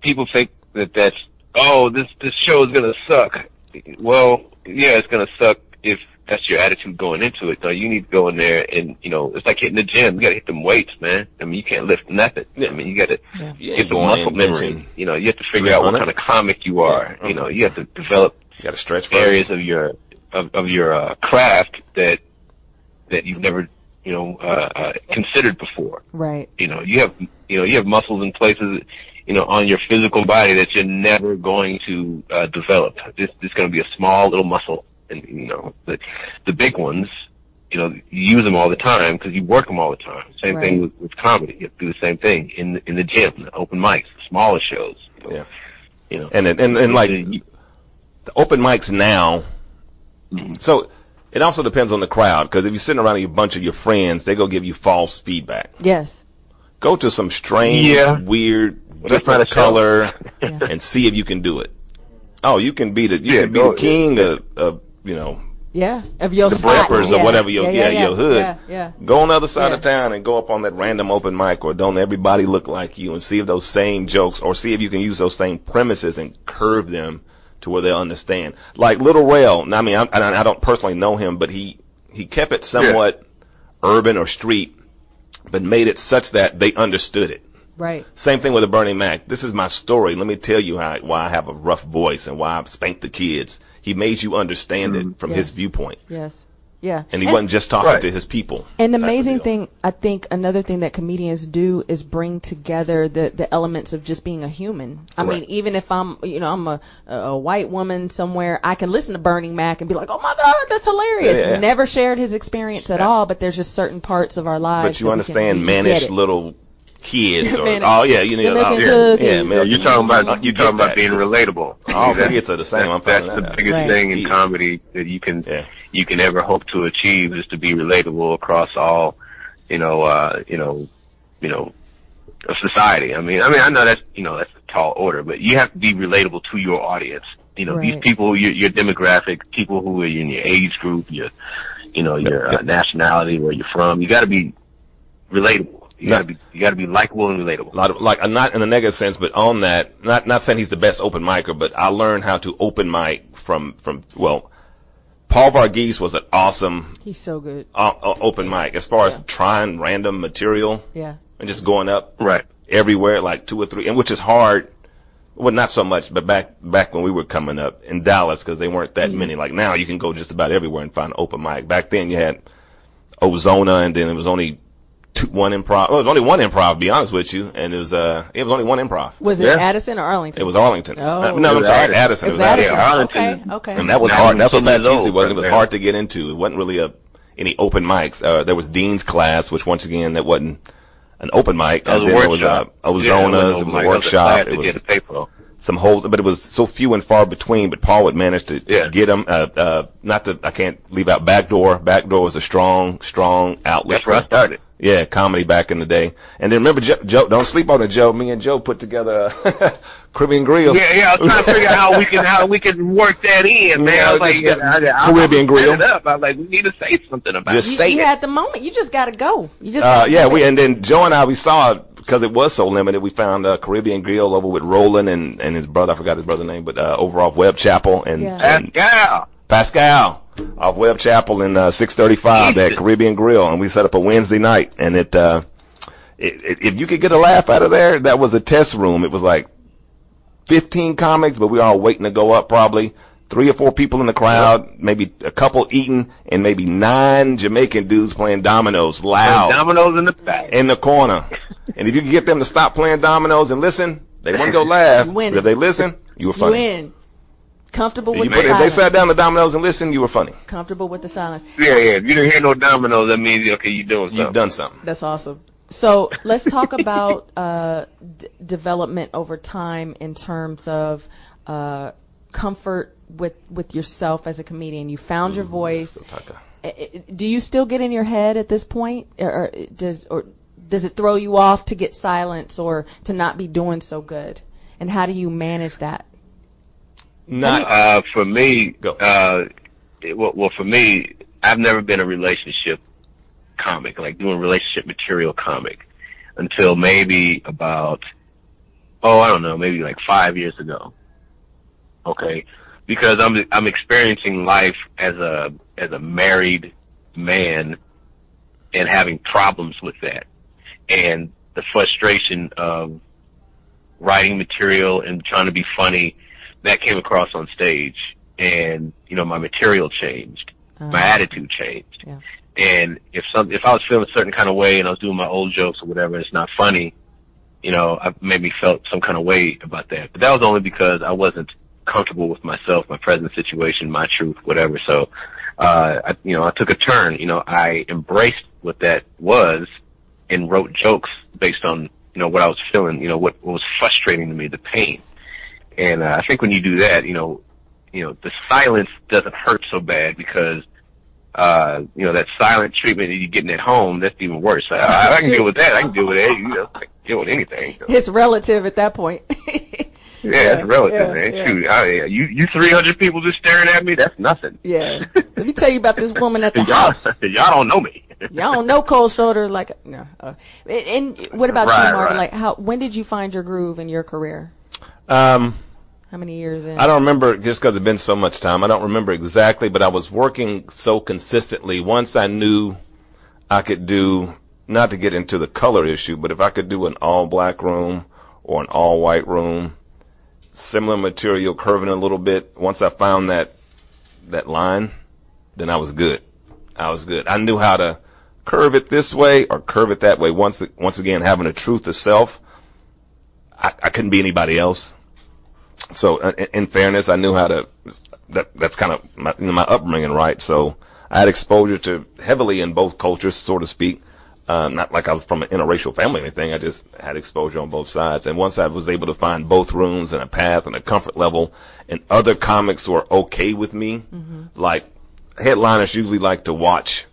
People think that that's oh this this show is gonna suck. Well, yeah, it's gonna suck if that's your attitude going into it. No, you need to go in there and you know it's like hitting the gym. You gotta hit them weights, man. I mean, you can't lift nothing. I mean, you gotta Yeah. Get the muscle memory. benching. You know, you have to figure out what kind of comic you are. Yeah. You know, you have to develop You got to stretch first. areas of your of, of your uh, craft that that you've never you know uh, uh, considered before. Right. You know, you have you know you have muscles in places you know on your physical body that you're never going to uh, develop. This this is going to be a small little muscle, and you know the the big ones. You know, you use them all the time because you work them all the time. Same Right. thing with, with comedy. You have to do the same thing in the- in the gym, the open mics, the smaller shows. You know, Yeah. you know. And and and, and like You- the open mics now. So it also depends on the crowd because if you're sitting around a bunch of your friends, they go give you false feedback. Yes. Go to some strange, Yeah. weird, that's not different a show. color, Yeah. and see if you can do it. Oh, you can be the you Yeah, can be the king of, of you know Yeah. Of your the spot. yeah. or whatever your yeah, yeah, your hood. Yeah. Yeah. Go on the other side Yeah. of town and go up on that random open mic or don't everybody look like you and see if those same jokes or see if you can use those same premises and curve them to where they'll understand. Like Lil Rel, now I mean, I, I I don't personally know him, but he, he kept it somewhat urban or street, but made it such that they understood it. Right. Same thing with a Bernie Mac. This is my story. Let me tell you how, why I have a rough voice and why I spank the kids. He made you understand it mm-hmm. from his viewpoint. Yes. Yeah. And he wasn't just talking Right. to his people. And the amazing thing, I think, another thing that comedians do is bring together the, the elements of just being a human. I mean, even if I'm, you know, I'm a, a white woman somewhere, I can listen to Bernie Mac and be like, oh my God, that's hilarious. Yeah. Never shared his experience at all, but there's just certain parts of our lives. But you understand can, we it. little kids or Mannish. oh yeah, you know, They're oh, making yeah, cookies. yeah, Yeah, man, you're talking about you you talking about being relatable. All That- kids are the same. I'm that's the biggest Right. thing in comedy that you can Yeah. you can ever hope to achieve is to be relatable across all you know uh you know you know of society. I mean I mean I know that's you know that's a tall order, but you have to be relatable to your audience. You know these people your your demographic, people who are in your age group, your you know your uh, nationality, where you're from. You got to be relatable. You got to be you got to be likable and relatable. Lot of like uh, not in a negative sense, but on that, not not saying he's the best open micer, but I learned how to open mic from from well, Paul Varghese was an awesome He's so good. uh, uh, open mic as far as trying random material Yeah. and just going up Right. everywhere, like two or three, and which is hard. Well, not so much, but back back when we were coming up in Dallas, because they weren't that many. Like now, you can go just about everywhere and find an open mic. Back then, you had Ozona, and then it was only two, one improv. Well, it was only one improv. To be honest with you, and it was uh, it was only one improv. Was it Yeah. Addison or Arlington? It was Arlington. Oh. Uh, no, It I'm was sorry, Addison. Addison. It It was was Addison. Addison. Arlington. Okay. Okay. And that was Not hard. even That's what 10 Fat years Tuesday was. It was back hard to get into. It wasn't really a any open mics. Uh, there was Dean's class, which once again that wasn't an open mic. That was And a then there was workshop. uh, Yeah, Ozonas. it it was a mic. workshop. It that you was had to pay for. some holes, but it was so few and far between. But Paul would manage to Yeah. get them. Uh, uh, not that I can't leave out backdoor. Backdoor was a strong, strong outlet. That's where I started. Yeah, comedy back in the day. And then remember, Joe, Joe don't sleep on it, Joe. Me and Joe put together a Caribbean Grill. Yeah, yeah. I was trying to figure out how we can how we can work that in, man. I was like, yeah, I, I, Caribbean I Grill. it Up. I was like, we need to say something about Just it. You, say you it. had the moment. You just got to go. You just. Uh, yeah, we and then Joe and I we saw it because it was so limited. We found a Caribbean Grill over with Roland and, and his brother. I forgot his brother's name, but uh, over off Webb Chapel and, Yeah. and Pascal. Pascal off Webb Chapel in uh, 635 at Caribbean Grill, and we set up a Wednesday night. And it, uh, it, it, if you could get a laugh out of there, that was a test room. It was like 15 comics, but we were all waiting to go up probably. Three or four people in the crowd, maybe a couple eating, and maybe nine Jamaican dudes playing dominoes loud Dominoes in the back. in the corner. and if you can get them to stop playing dominoes and listen, they wouldn't go laugh. You win. But if they listen, you were You funny. in. Comfortable with put- the if they sat down the dominoes and listened, you were funny. Comfortable with the silence. Yeah, yeah. If you didn't hear no dominoes, that means okay, you're doing something. You've done something. That's awesome. So let's talk about uh, d- development over time in terms of uh, comfort with with yourself as a comedian. You found your voice. I- I- Do you still get in your head at this point, or, or does or does it throw you off to get silence or to not be doing so good? And how do you manage that? Not Uh, for me, Go. uh, it, well, well, for me, I've never been a relationship comic, like doing relationship material comic until maybe about, oh, I don't know, maybe like five years ago. Okay. Because I'm, I'm experiencing life as a, as a married man and having problems with that. And the frustration of writing material and trying to be funny that came across on stage and you know my material changed my attitude changed. Yeah. and if some if i was feeling a certain kind of way and i was doing my old jokes or whatever and it's not funny you know i made me felt some kind of way about that. But that was only because i wasn't comfortable with myself my present situation my truth whatever. So uh I, you know i took a turn. You know i embraced what that was and wrote jokes based on you know what I was feeling, you know what, what was frustrating to me, the pain. And uh, I think when you do that, you know, you know the silence doesn't hurt so bad because uh, you know that silent treatment that you're getting at home that's even worse. I, I can deal with that. I can deal with that. You know, I can deal with anything. It's relative at that point. Yeah, it's relative, yeah, man. yeah. Shoot, I, you you 300 people just staring at me. That's nothing. yeah. Let me tell you about this woman at the y'all, house. y'all don't know me. Y'all don't know cold shoulder like no. Uh, and, and what about Right, you, Marvin? right. Like, how? When did you find your groove in your career? Um, How many years in? I don't remember just because it's been so much time. I don't remember exactly, but I was working so consistently. Once I knew I could do, not to get into the color issue, but if I could do an all black room or an all white room, similar material, curving a little bit. Once I found that that line, then I was good. I was good. I knew how to curve it this way or curve it that way. Once once again, having a truth of self, I, I couldn't be anybody else. So uh, in, in fairness, I knew how to. That that's kind of my, you know, my upbringing, right? So I had exposure to heavily in both cultures, so to speak. Um, not like I was from an interracial family or anything. I just had exposure on both sides. And once I was able to find both rooms and a path and a comfort level, and other comics were okay with me, like headliners usually like to watch.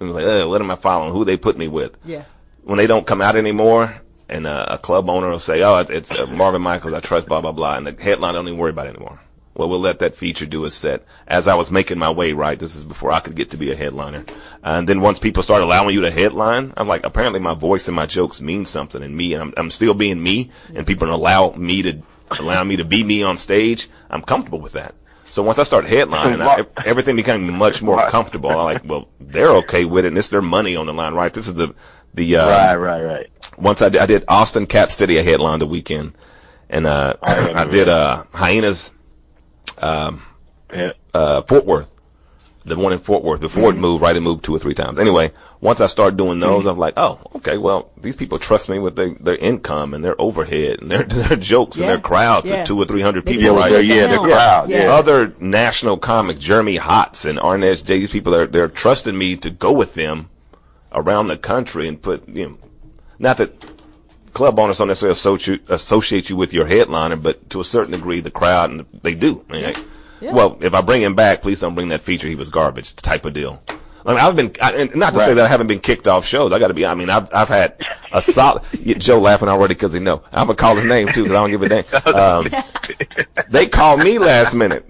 And like, uh, what am I following? Who they put me with? Yeah. when they don't come out anymore, and uh, a club owner will say, "Oh, it's- uh, Marvin Michaels. I trust blah blah blah," and the headline don't even worry about anymore. Well, we'll let that feature do its set. As I was making my way, right, this is before I could get to be a headliner. And then once people start allowing you to headline, I'm like, apparently my voice and my jokes mean something, and me, and I'm, I'm still being me, and people allow me to allow me to be me on stage. I'm comfortable with that. So once I start headlining, I, everything became much more comfortable. I'm like, well, they're okay with it, and it's their money on the line, right? This is the the uh, Right, right, right. once I did, I did Austin Cap City, a headline the weekend, and uh, I did uh, Hyenas, um, Yeah. uh, Fort Worth, the one in Fort Worth. Before it moved, right, it moved two or three times. Anyway, once I started doing those, I'm like, oh, okay, well, these people trust me with their, their income and their overhead and their their jokes and their crowds Yeah. of two or three hundred people, really right? get Yeah, the crowd, yeah. Other national comics, Jeremy Hotz and Arnez J, these people are they're trusting me to go with them around the country and put you know, not that club owners don't necessarily associate, associate you with your headliner, but to a certain degree, the crowd and they do. I mean, like, Yeah. Well, if I bring him back, please don't bring that feature. He was garbage type of deal. I mean, I've been, I, and not to say that I haven't been kicked off shows. I got to be. I mean, I've I've had a solid. Joe laughing already because he know I'm gonna call his name too because I don't give a damn. Um, they called me last minute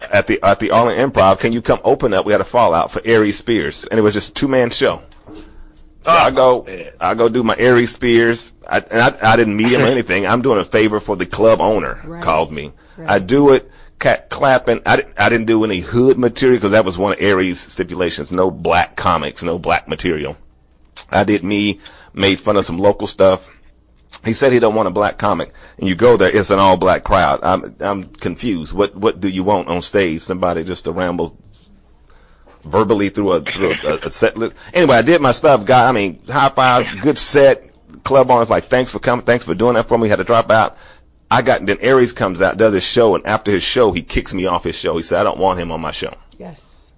at the at the Arlington Improv. Can you come open up? We had a fallout for Aries Spears, and it was just two man show. So I go, man. I go do my Aries Spears. I, and I, I didn't meet him or anything. I'm doing a favor for the club owner. Right. Called me. Right. I do it, cat clapping. I, didn't- I didn't do any hood material because that was one of Aries stipulations. No black comics, no black material. I did me, made fun of some local stuff. He said he don't want a black comic, and you go there, it's an all black crowd. I'm I'm confused. What what do you want on stage? Somebody just to ramble verbally through a through a, a set list. Anyway, I did my stuff, guy. I mean, high five, good set. Club owners like, thanks for coming, thanks for doing that for me. Had to drop out. I got then Aries comes out, does his show, and after his show, he kicks me off his show. He said, I don't want him on my show. Yes.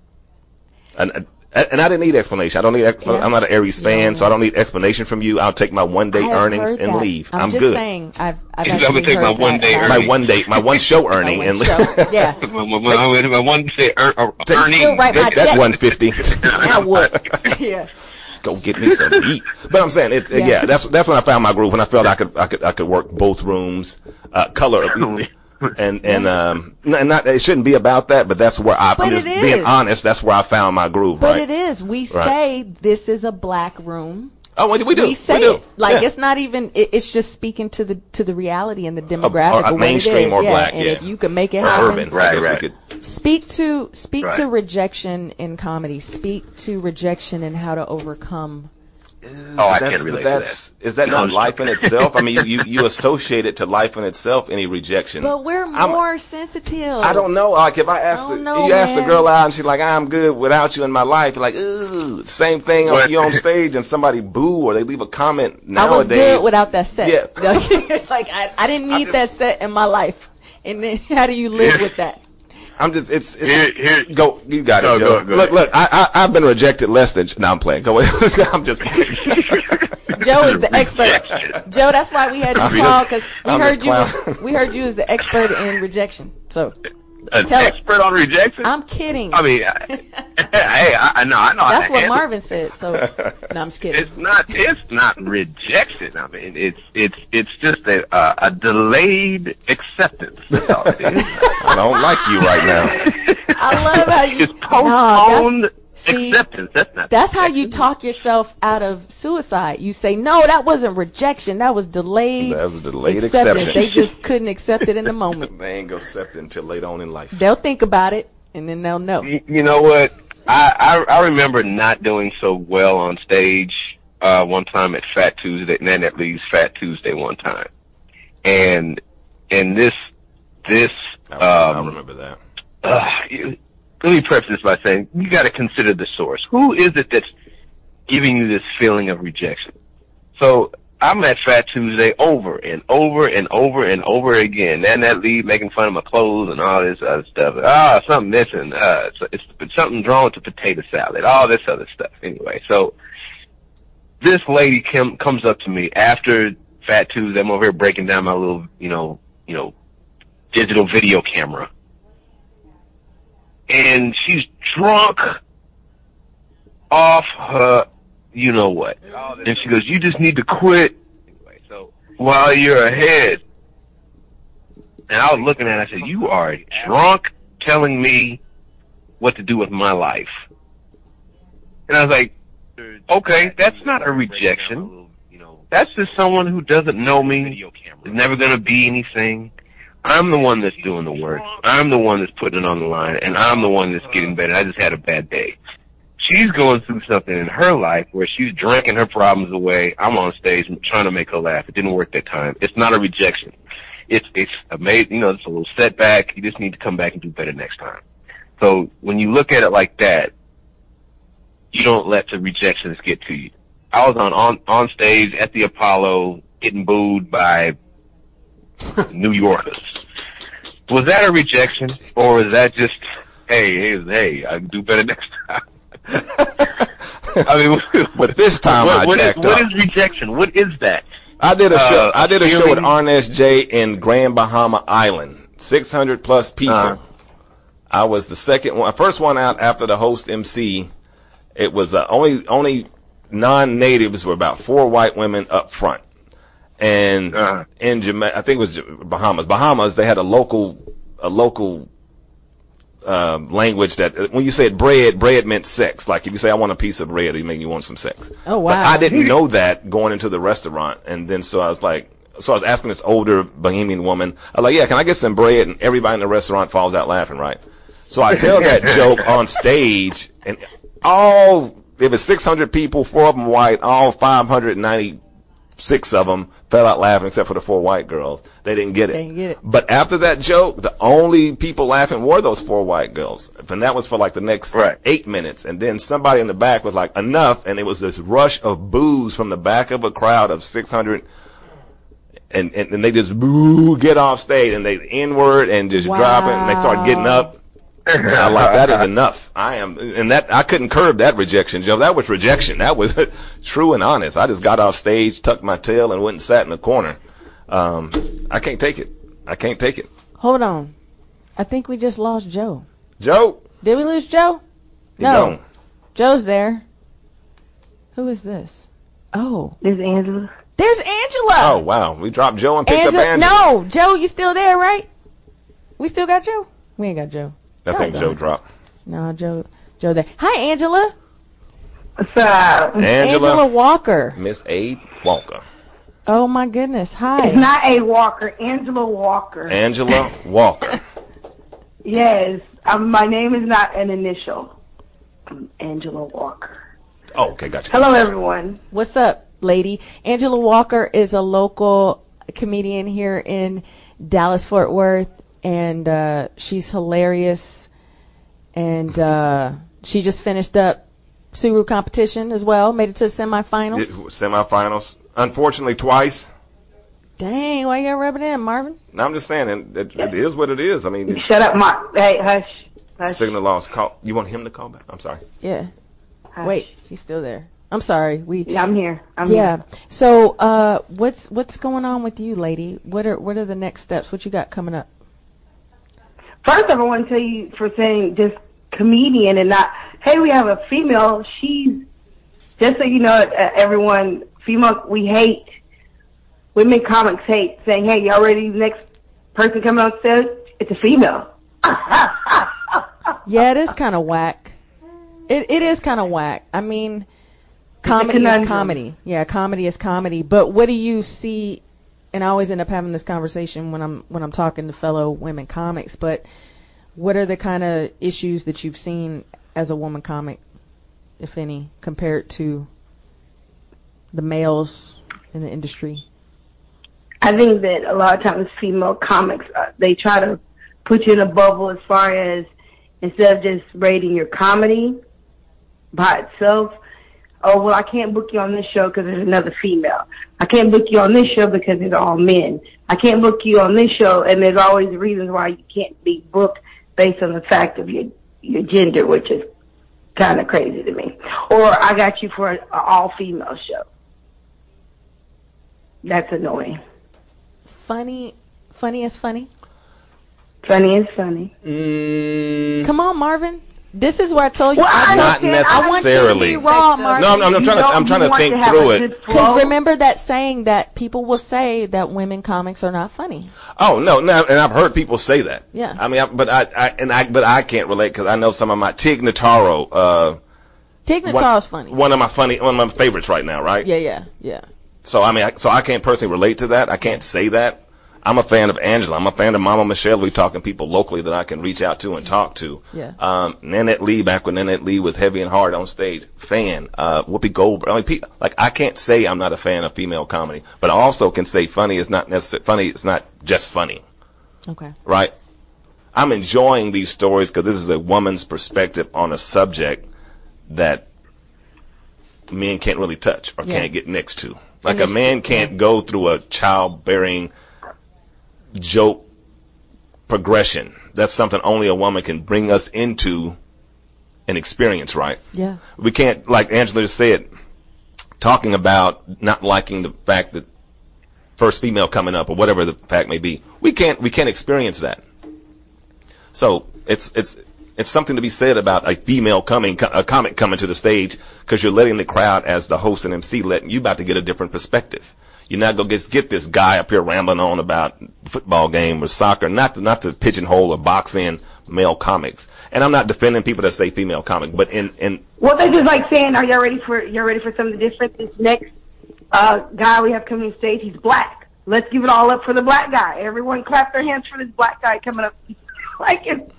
And uh, and and I didn't need explanation. I don't need. Ex- Yeah. I'm not an Aries fan, Yeah. so I don't need explanation from you. I'll take my one day earnings and that. leave. I'm, I'm, just good. saying. I've I've I'm gonna take my one day my one day, my one show earning, and show. Yeah. My, my, my, my one say earn, uh, Take- earning. Still right take that 150. now what? yeah. Go get me some to eat. But I'm saying, it's, yeah. Yeah. that's that's when I found my groove. When I felt I could I could I could work both rooms, uh, color. And and um, n- not it shouldn't be about that, but that's where I, But I'm just being honest. That's where I found my groove. Right? But right? it is. We Right. say this is a black room. Oh, we, we do. We say do. it like Yeah. it's not even. It, it's just speaking to the to the reality and the demographic a of what mainstream or yeah. black, and yeah. if you can make it Or happen, urban. Right, right. could- Speak to speak to rejection in comedy. Speak to rejection and how to overcome. Oh, I that's, can't relate but to that's, that No, not I'm life in itself? I mean, you, you, you associate it to life in itself, any rejection. But we're I'm- more sensitive. I don't know. Like if I ask I the, know, you ask the girl out and she's like, "I'm good without you in my life," you're like, "Ooh." Same thing on What? you on stage and somebody boo or they leave a comment nowadays. I was good without that set. Yeah. like I, I didn't need just- that set in my life. And then how do you live with that? I'm just it's, it's Here- here- go you got No, it. go- Joe. go look ahead. look I, I I've been rejected less than no I'm playing. Go ahead. I'm just playing. Joe is the expert. Joe, that's why we had you I'm call because we I'm heard you. clowning. We heard you as the expert in rejection. So An Tell it. expert on rejection. I'm kidding. I mean, I, hey, I, I know, I know. That's what handle- Marvin said. So no, I'm just kidding. It's not. It's not rejection. I mean, it's it's it's just a uh, a delayed acceptance. That's all it is. I don't like you right now. I love how you. It's No, that's- postponed see, acceptance. That's not. That's how you talk yourself out of suicide. You say, no, that wasn't rejection. That was delayed. That was delayed acceptance. acceptance. They just couldn't accept it in the moment. They ain't gonna accept it until later on in life. They'll think about it and then they'll know. You, you know what? I, I I remember not doing so well on stage uh one time at Fat Tuesday, and then at least Fat Tuesday one time, and and this this I, I um remember that. uh, you, let me preface this by saying you got to consider the source. Who is it that's giving you this feeling of rejection? So I'm at Fat Tuesday over and over and over and over again. And that lead making fun of my clothes and all this other stuff. Ah, something missing. Uh, it's, it's, it's something wrong with the potato salad. All this other stuff. Anyway, so this lady com- comes up to me after Fat Tuesday. I'm over here breaking down my little, you know, you know, digital video camera and she's drunk off her you know what. And she goes, You just need to quit while you're ahead. And I was looking at her, I said, You are drunk telling me what to do with my life. And I was like, Okay, that's not a rejection. That's just someone who doesn't know me, is never gonna be anything. I'm the one that's doing the work. I'm the one that's putting it on the line, and I'm the one that's getting better. I just had a bad day. She's going through something in her life where she's drinking her problems away. I'm on stage trying to make her laugh. It didn't work that time. It's not a rejection. It's it's amazing. You know, it's a little setback. You just need to come back and do better next time. So when you look at it like that, you don't let the rejections get to you. I was on on on stage at the Apollo getting booed by New Yorkers. Was that a rejection, or was that just, hey, hey, hey, I can do better next time? I mean, But this time what, I what is jacked what up. is rejection? What is that? I did a show. Uh, I did a show with Arnez J in Grand Bahama Island. Six hundred plus people. Uh-huh. I was the second one, first one out after the host MC. It was uh, only only non-natives were about four white women up front, and Uh-huh. in Jamaica, I think it was Bahamas. Bahamas, they had a local a local um, language that uh, when you said bread, bread meant sex. Like if you say I want a piece of bread, it mean you want some sex. Oh, But wow. I didn't know that going into the restaurant, and then so I was like, so I was asking this older Bahamian woman, I was like, yeah, can I get some bread? And everybody in the restaurant falls out laughing, right? So I tell that joke on stage, and all if it's 600 people, four of them white, all 596 of them fell out laughing, except for the four white girls. They didn't get it. They didn't get it. But after that joke, the only people laughing were those four white girls. And that was for like the next Right. eight minutes. And then somebody in the back was like, enough. And it was this rush of boos from the back of a crowd of 600. And, and, and they just boo, get off stage and they inward and just drop it and they start getting up. I like that is enough. I am, and that I couldn't curb that rejection, Joe. That was rejection. That was true and honest. I just got off stage, tucked my tail, and went and sat in the corner. Um, I can't take it. I can't take it. Hold on. I think we just lost Joe. Joe, Did we lose Joe? you No. gone. Joe's there. Who is this? Oh, There's Angela. there's Angela. Oh wow, we dropped Joe and picked Angela. up Angela. No, Joe, you still there, right? We still got Joe. We ain't got Joe. I think Joe dropped. No, Joe. Joe there. Hi, Angela. What's up? Angela Walker. Miss Aid Walker. Oh my goodness. Hi. It's not a Walker, Angela Walker. Angela Walker. yes, um, my name is not an initial. I'm Angela Walker. Oh, okay, gotcha. Hello, everyone. What's up, lady? Angela Walker is a local comedian here in Dallas Fort Worth, and uh, she's hilarious. And uh, she just finished up Suru competition as well. Made it to the semifinals. Did- Semifinals. Unfortunately, twice. Dang, why you gotta rub it in, Marvin? No, I'm just saying, it, it, it is what it is. I mean, it- Shut up, Mark. Hey, hush. Hush. signal lost. Call. You want him to call back? I'm sorry. Yeah. hush. Wait, he's still there. I'm sorry. We. Yeah, I'm here. I'm yeah. here. So, uh, what's what's going on with you, lady? What are what are the next steps? What you got coming up? First off, I want to tell you for saying just comedian and not, hey, we have a female. She's, just so you know, uh, everyone, female, we hate, women comics hate saying, hey, y'all ready? Next person coming on stage? It's a female. Yeah, it is kind of whack. It it is kind of whack. I mean, comedy is comedy. Yeah, comedy is comedy. But what do you see? And I always end up having this conversation when I'm when I'm talking to fellow women comics. But what are the kind of issues that you've seen as a woman comic, if any, compared to the males in the industry? I think that a lot of times female comics, uh, they try to put you in a bubble as far as instead of just rating your comedy by itself. Oh, well, I can't book you on this show because there's another female. I can't book you on this show because it's all men. I can't book you on this show, and there's always reasons why you can't be booked based on the fact of your your gender, which is kind of crazy to me. Or I got you for an all female show. That's annoying. Funny, funny is funny. Funny is funny. Mm, Come on, Marvin. This is where I told you. Well, I I not told you, I want you to necessarily. be raw, Marvin. No, I'm, I'm You trying to. I'm trying to think have a through it. Because remember that saying that people will say that women comics are not funny. Oh no, no, and I've heard people say that. Yeah. I mean, I, but I, I, and I, but I can't relate because I know some of my Tig Notaro. Uh, Tig one, Notaro's funny. One of my funny, one of my favorites right now, right? Yeah, yeah, yeah. So I mean, I, so I can't personally relate to that. I can't say that. I'm a fan of Angela. I'm a fan of Mama Michelle. We talking people locally that I can reach out to and talk to. Yeah. Um, Nanette Lee back when Nanette Lee was heavy and hard on stage. Fan. Uh, Whoopi Goldberg. I mean, pe- like I can't say I'm not a fan of female comedy, but I also can say funny is not necessarily funny. It's not just funny, Okay. right? I'm enjoying these stories because this is a woman's perspective on a subject that men can't really touch or Yeah. can't get next to. Like a man can't go through a childbearing joke progression. That's something only a woman can bring us into an experience, right? Yeah. We can't, like Angela just said, talking about not liking the fact that first female coming up or whatever the fact may be. We can't, we can't experience that. So it's, it's, it's something to be said about a female coming, a comic coming to the stage because you're letting the crowd as the host and MC letting you about to get a different perspective. You're not gonna just get this guy up here rambling on about football game or soccer, not to, not to pigeonhole or box in male comics. And I'm not defending people that say female comic, but in, in, Well, they're just like saying, "Are y'all ready for y'all ready for something different?" This next uh, guy we have coming to stage, he's black. Let's give it all up for the black guy. Everyone clap their hands for this black guy coming up. like it's,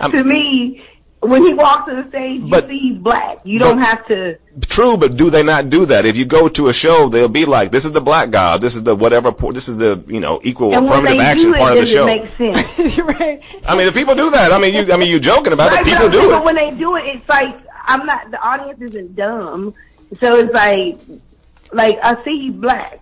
to me, when he walks to the stage, But- you see he's black. You don't have to. True, but do they not do that? If you go to a show, they'll be like, "This is the black guy. This is the whatever. This is the you know equal And affirmative action it, part of the show." it make sense? right. I mean, the people do that. I mean, you. I mean, you're joking about Right, it? but People do But it. when they do it, it's like I'm not. The audience isn't dumb, so it's like, like I see he's black.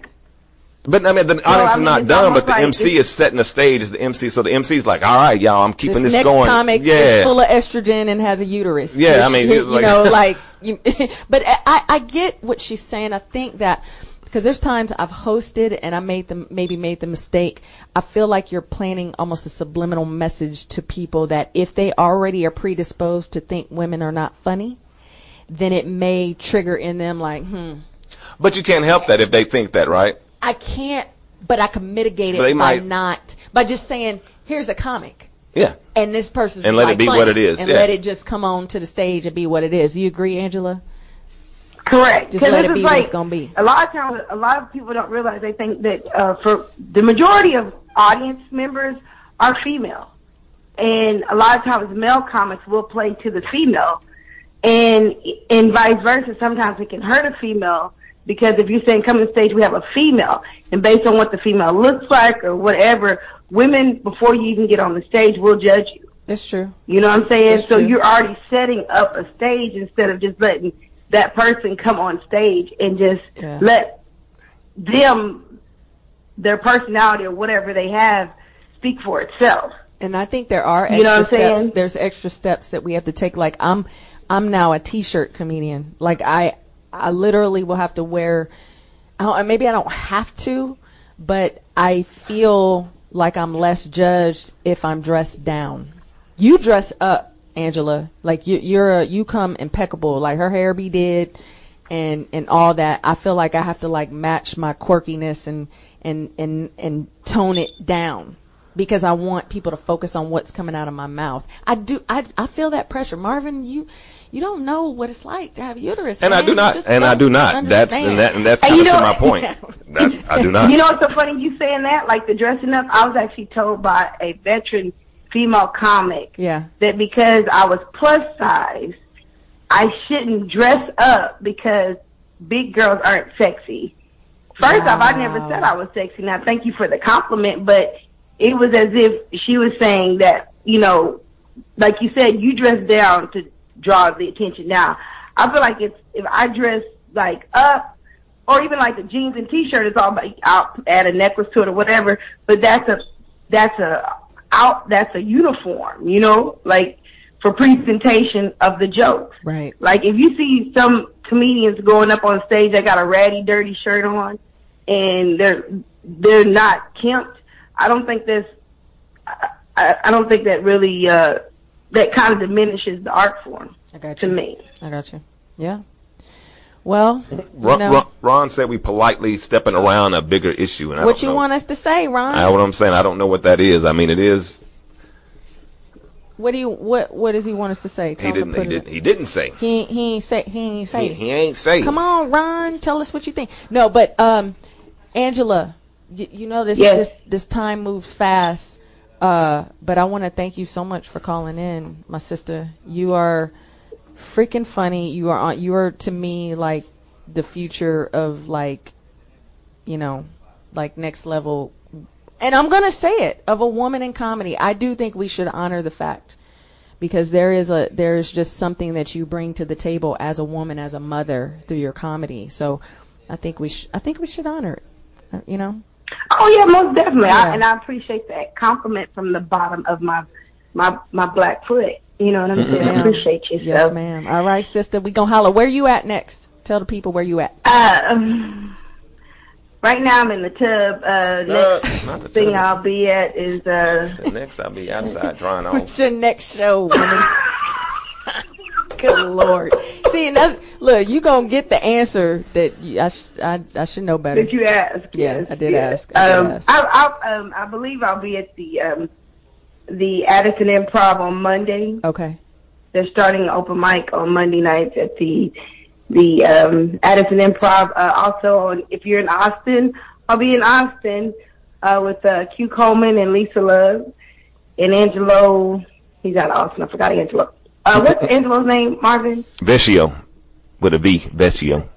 But I mean, the audience I is not dumb. But the like MC it's- is setting the stage as the MC. So the MC is like, "All right, y'all, I'm keeping This this, next going." comic yeah. full of estrogen and has a uterus. Yeah, I mean, you, like- know, like, you, but I, I get what she's saying. I think that because there's times I've hosted and I made them maybe made the mistake. I feel like you're planning almost a subliminal message to people that if they already are predisposed to think women are not funny, then it may trigger in them like, hmm, But you can't help that if they think that, right? I can't, but I can mitigate it they by might- not, by just saying, here's a comic. Yeah. And this person's And let it be funny, what it is, and yeah. let it just come on to the stage and be what it is. You agree, Angela? Correct. Just 'Cause let this it is be what it's gonna be. A lot of times, a lot of people don't realize they think that uh, for the majority of audience members are female, and a lot of times male comics will play to the female, and and vice versa. Sometimes it can hurt a female because if you're saying come on stage, we have a female, and based on what the female looks like or whatever, women before you even get on the stage will judge you. That's true. You know what I'm saying? So true. you're already setting up a stage instead of just letting that person come on stage and just Yeah. let them, their personality or whatever they have, speak for itself. And I think there are extra You know what I'm steps. saying? There's extra steps that we have to take. Like I'm, I'm now a t-shirt comedian. Like I, I literally will have to wear. I maybe I don't have to, but I feel like I'm less judged if I'm dressed down. You dress up, Angela. Like you, you're a, you come impeccable. Like her hair be did, and and all that. I feel like I have to like match my quirkiness and and and and tone it down because I want people to focus on what's coming out of my mouth. I do. I I feel that pressure, Marvin. You you don't know what it's like to have a uterus, And I do not. And I don't do. That's and that and that's And kind you of to my point. That I do not. You know what's so funny? You saying that, like the dressing up. I was actually told by a veteran female comic Yeah. that because I was plus size, I shouldn't dress up because big girls aren't sexy. First off, I never said I was sexy. Now, thank you for the compliment, but it was as if she was saying that, you know, like you said, you dress down to draw the attention. Now, I feel like it's, if I dress like up, or even like the jeans and t-shirt is all about, I'll add a necklace to it or whatever, but that's a, that's a, out, that's a uniform, you know, like for presentation of the jokes. Right. Like if you see some comedians going up on stage, they got a ratty, dirty shirt on, and they're they're not kempt. I don't think that's. I, I I don't think that really uh, that kind of diminishes the art form. I got you. to me. I got you. Yeah. Well, you Ron, know, Ron, Ron said we politely stepping around a bigger issue, and I what don't you know. want us to say, Ron? I, what I'm saying, I don't know what that is. I mean, it is. what do you what What does he want us to say? Tell He didn't. He didn't. He didn't say. He he ain't say he ain't say. He, he ain't say. Come on, Ron, tell us what you think. No, but um, Angela, y- you know this Yes. this this time moves fast. Uh, but I want to thank you so much for calling in, my sister. You are freaking funny. You are on. You are to me like the future of like, you know, like next level. And I'm gonna say it of a woman in comedy. I do think we should honor the fact because there is a there is just something that you bring to the table as a woman, as a mother through your comedy. So I think we sh- I think we should honor it. Uh, You know. Oh yeah, most definitely. Yeah. I, and I appreciate that compliment from the bottom of my my my black foot. You know what I'm saying? I appreciate you. Yes, so. ma'am. All right, sister. We gonna holler. Where you at next? Tell the people where you at. Uh, um, right now I'm in the tub. Uh, Uh, next the thing tub. I'll be at is uh. Next, I'll be outside drying off. What's your next show, woman? Good lord. See, and that's, look, you gonna get the answer that you, I, sh- I I should know better. Did you ask? Yeah, Yes, I did yes. ask. I did um, ask. I, I, um, I believe I'll be at the um, the Addison Improv on Monday. Okay. They're starting an open mic on Monday nights at the the um, Addison Improv. Uh, also, on, if you're in Austin, I'll be in Austin uh, with uh, Q Coleman and Lisa Love and Angelo. He's out of Austin. I forgot Angelo. Uh, what's Angelo's name? Marvin. Vecchio, with a V. Vecchio.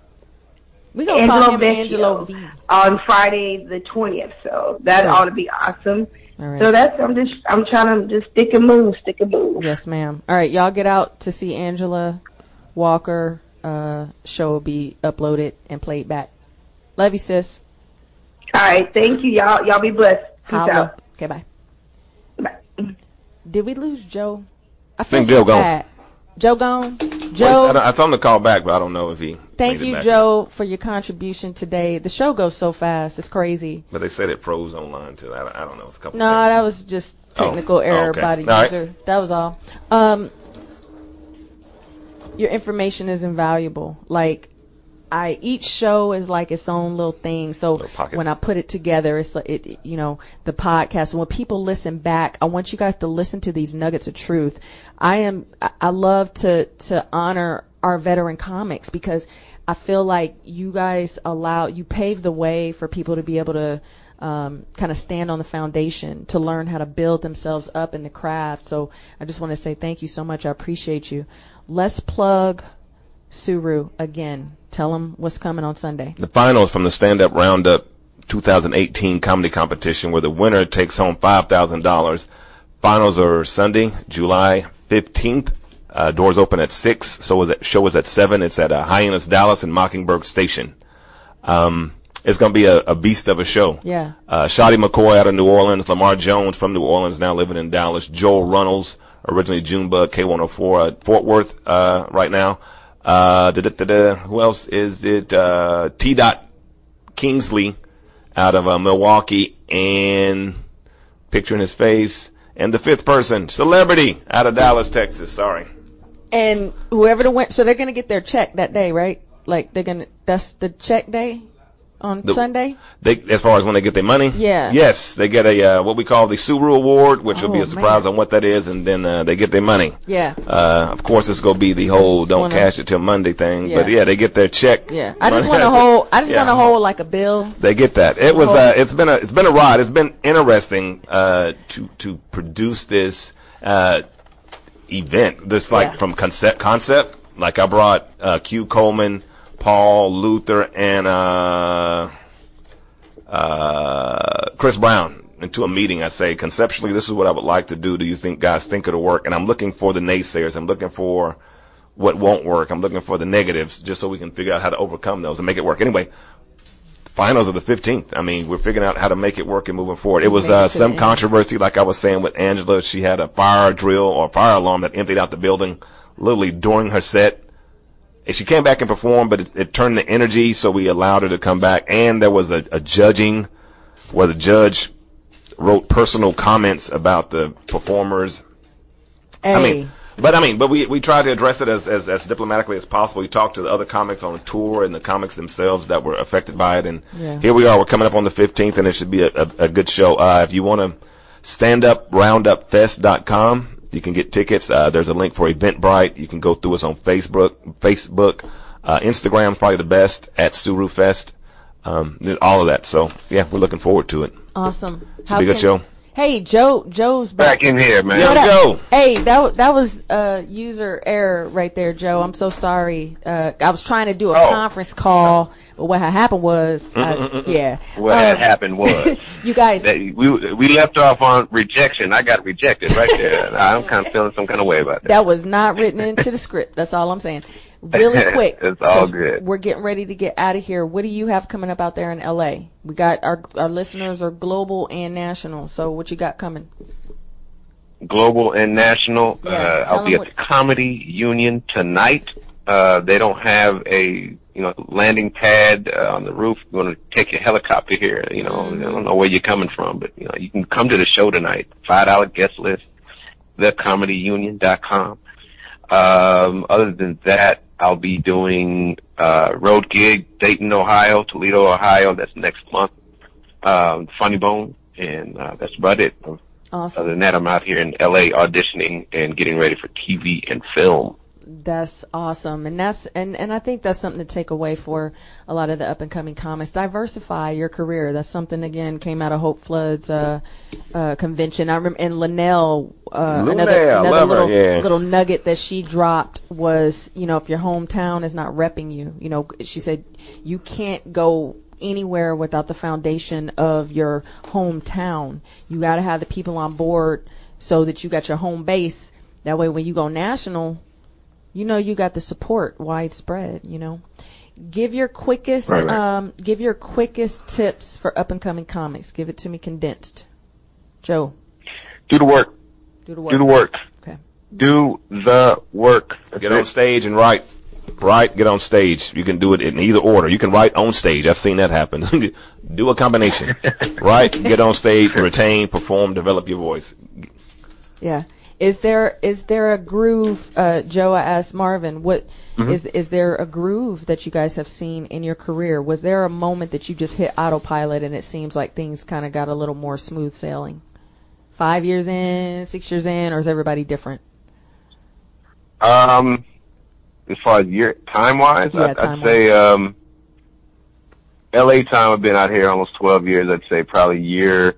We gonna call him Vecchio Angelo V. on Friday the twentieth. So that ought to be awesome. All right. So that's I'm just I'm trying to just stick and move, stick and move. Yes, ma'am. All right, y'all get out to see Angela Walker. Uh, show will be uploaded and played back. Love you, sis. All right, thank you, y'all. Y'all be blessed. Peace Holla. out. Okay, bye. Bye. Did we lose Joe? I think Joe gone. Joe gone. Joe, don't- I told him to call back, but I don't know if he. thank you. Joe, for your contribution today. The show goes so fast; it's crazy. But they said it froze online too. I, I don't know. It's a couple. No, that was just technical Oh, error okay. by the All right. user. That was all. Um, your information is invaluable. Like, I each show is like its own little thing. So pocket. when I put it together, it's like it, you know, the podcast. And when people listen back, I want you guys to listen to these nuggets of truth. I am, I- I love to, to honor our veteran comics because I feel like you guys allow, you pave the way for people to be able to, um, kind of stand on the foundation to learn how to build themselves up in the craft. So I just want to say thank you so much. I appreciate you. Let's plug Suru again. Tell them what's coming on Sunday. The finals from the Stand Up Roundup 2018 comedy competition where the winner takes home $5,000. Finals are Sunday, July 15th. Uh, doors open at 6. So is it, show is at 7. It's at uh, Hyena's Dallas and Mockingbird Station. Um, it's going to be a, a beast of a show. Yeah. Uh, Shotty McCoy out of New Orleans, Lamar Jones from New Orleans, now living in Dallas, Joel Runnels, originally Junebug, K104, uh, Fort Worth, uh, right now. Uh, da-da-da-da. who else is it? Uh, T. Dot Kingsley out of uh, Milwaukee and picturing his face. And the fifth person, celebrity out of Dallas, Texas. Sorry. And whoever the win, so they're gonna get their check that day, right? Like they're gonna, that's the check day on The- Sunday. They, as far as when they get their money, Yeah. yes, they get a uh, what we call the Suru Award, which will be Oh, a surprise man. on what that is, and then uh, they get their money. Yeah. Uh, of course, it's gonna be the whole "don't wanna- cash it till Monday" thing, Yeah. but yeah, they get their check. Yeah. I just want to hold. I just Yeah. want to hold like a bill. They get that. It was, uh, it's been a. It's been a ride. It's been interesting uh, to to produce this uh, event. This like Yeah. from concept concept. Like I brought uh, Q Coleman, Paul Luther, and uh, uh, Chris Brown into a meeting. I say conceptually, this is what I would like to do. Do you think guys think it'll work? And I'm looking for the naysayers. I'm looking for what won't work. I'm looking for the negatives, just so we can figure out how to overcome those and make it work. Anyway, finals of the 15th. I mean, we're figuring out how to make it work and moving forward. It was uh, some controversy, like I was saying with Angela. She had a fire drill or fire alarm that emptied out the building literally during her set. She came back and performed, but it, it turned the energy, so we allowed her to come back. And there was a, a judging where the judge wrote personal comments about the performers. Hey. I mean, but I mean, but we we tried to address it as, as as diplomatically as possible. We talked to the other comics on tour and the comics themselves that were affected by it, and Yeah. here we are. We're coming up on the fifteenth, and it should be a, a, a good show. Uh, if you want to stand up roundupfest.com, you can get tickets. Uh, there's a link for Eventbrite. You can go through us on Facebook, Facebook, uh, Instagram's probably the best at Suru Fest. Um, all of that. So yeah, we're looking forward to it. Awesome. Should be a good show. Hey, Joe. Joe's back. Back in here, man. Yo? Joe. Hey, that that was uh, user error right there, Joe. I'm so sorry. Uh, I was trying to do a Oh. conference call, but what happened was, I, yeah. What had Um, happened was You guys, that we we left off on rejection. I got rejected right there. I'm kind of feeling some kind of way about that. that was not written into the script. That's all I'm saying. Really quick. It's all good. We're getting ready to get out of here. What do you have coming up out there in LA? We got our our listeners are global and national. So what you got coming? global and national. Yeah, uh, I'll be at the Comedy Union tonight. Uh, they don't have a you know landing pad uh, on the roof. You want to take your helicopter here. You know, Mm-hmm. I don't know where you're coming from, but you know you can come to the show tonight. Five dollar guest list. TheComedyUnion.com. Um, other than that, I'll be doing uh, road gig Dayton, Ohio, Toledo, Ohio. That's next month. Um, Funny Bone, and uh, that's about it. Awesome. Other than that, I'm out here in LA auditioning and getting ready for TV and film. That's awesome. And that's, and, and I think that's something to take away for a lot of the up and coming comics. Diversify your career. That's something again came out of Hope Flood's, uh, uh, convention. I remember, and Linnell, uh, another, Linnell, another her, little, yeah. little nugget that she dropped was, you know, if your hometown is not repping you, you know, she said you can't go anywhere without the foundation of your hometown. You got to have the people on board so that you got your home base. That way, when you go national, you know you got the support widespread. You know, give your quickest, Right, right. um, give your quickest tips for up and coming comics. Give it to me condensed. Joe, Do the work. do the work. Do the work. Okay. Do the work. That's Get it. on stage and write. Write, get on stage. You can do it in either order. You can write on stage. I've seen that happen. do a combination. write, get on stage, retain, perform, develop your voice. Yeah. Is there is there a groove, uh, Joe? Asked Marvin, what is Mhm. is there a groove that you guys have seen in your career? Was there a moment that you just hit autopilot and it seems like things kind of got a little more smooth sailing? Five years in, six years in, or is everybody different? Um, as far as year time wise, Yeah, I'd, I'd time-wise. say um, L.A. time. I've been out here almost twelve years. I'd say probably year,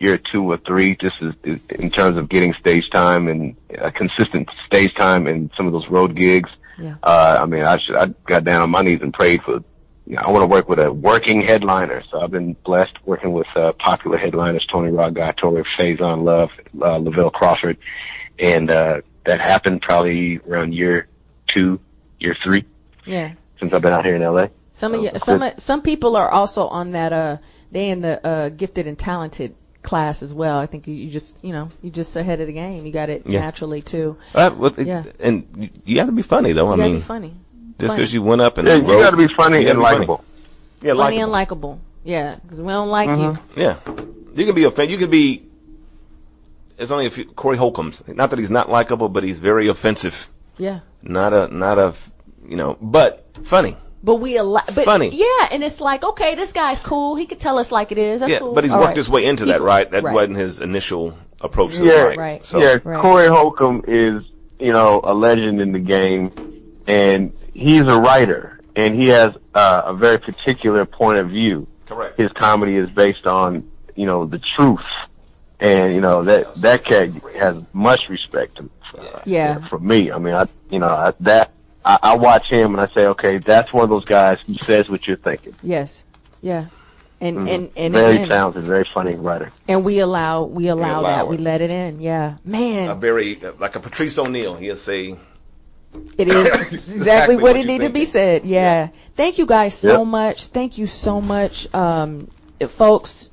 year two or three, just as, in terms of getting stage time and uh, consistent stage time and some of those road gigs. Yeah. Uh, I mean, I should, I got down on my knees and prayed for. You know, I want to work with a working headliner, so I've been blessed working with uh, popular headliners: Tony Rock, Guy Torry, Faizon Love, uh, Lavell Crawford, and uh, that happened probably around year two, year three Yeah. since I've been out here in LA. Some of you, some some people are also on that. Uh, they in the uh, gifted and talented class as well. I think you, you just you know you just ahead of the game. You got it Yeah. naturally too. Uh, well, Yeah. And you- you have to be funny though. You I gotta mean, be funny. Just Funny. because you went up and Yeah, you gotta be funny and likable. Yeah, funny likable. and likable. Yeah, because we don't like Mm-hmm. you. Yeah, you can be offended. You can be. There's only a few. Corey Holcomb's. Not that he's not likable, but he's very offensive. Yeah. Not a, not a, you know, but funny. But we allow, but Funny. Yeah, and it's like, okay, this guy's cool. He could tell us like it is. That's yeah, cool. but he's All worked right. his way into that, right? That right. wasn't his initial approach to Yeah, the mic. Right. So, yeah, Right. Corey Holcomb is, you know, a legend in the game, and he's a writer, and he has uh, a very particular point of view. Correct. His comedy is based on, you know, the truth, and you know that that cat has much respect to, uh, Yeah. for me. I mean, I, you know, I, that I, I watch him and I say, okay, that's one of those guys who says what you're thinking. Yes. Yeah. And Mhm. and and very and, talented, very funny writer. and we allow we allow, allow that. We let it in. Yeah. Man, a very like a Patrice O'Neal. He'll say, It is Exactly exactly what what it you're needed to be said. Yeah. Thank you guys so Yep. much. Thank you so much, um, folks.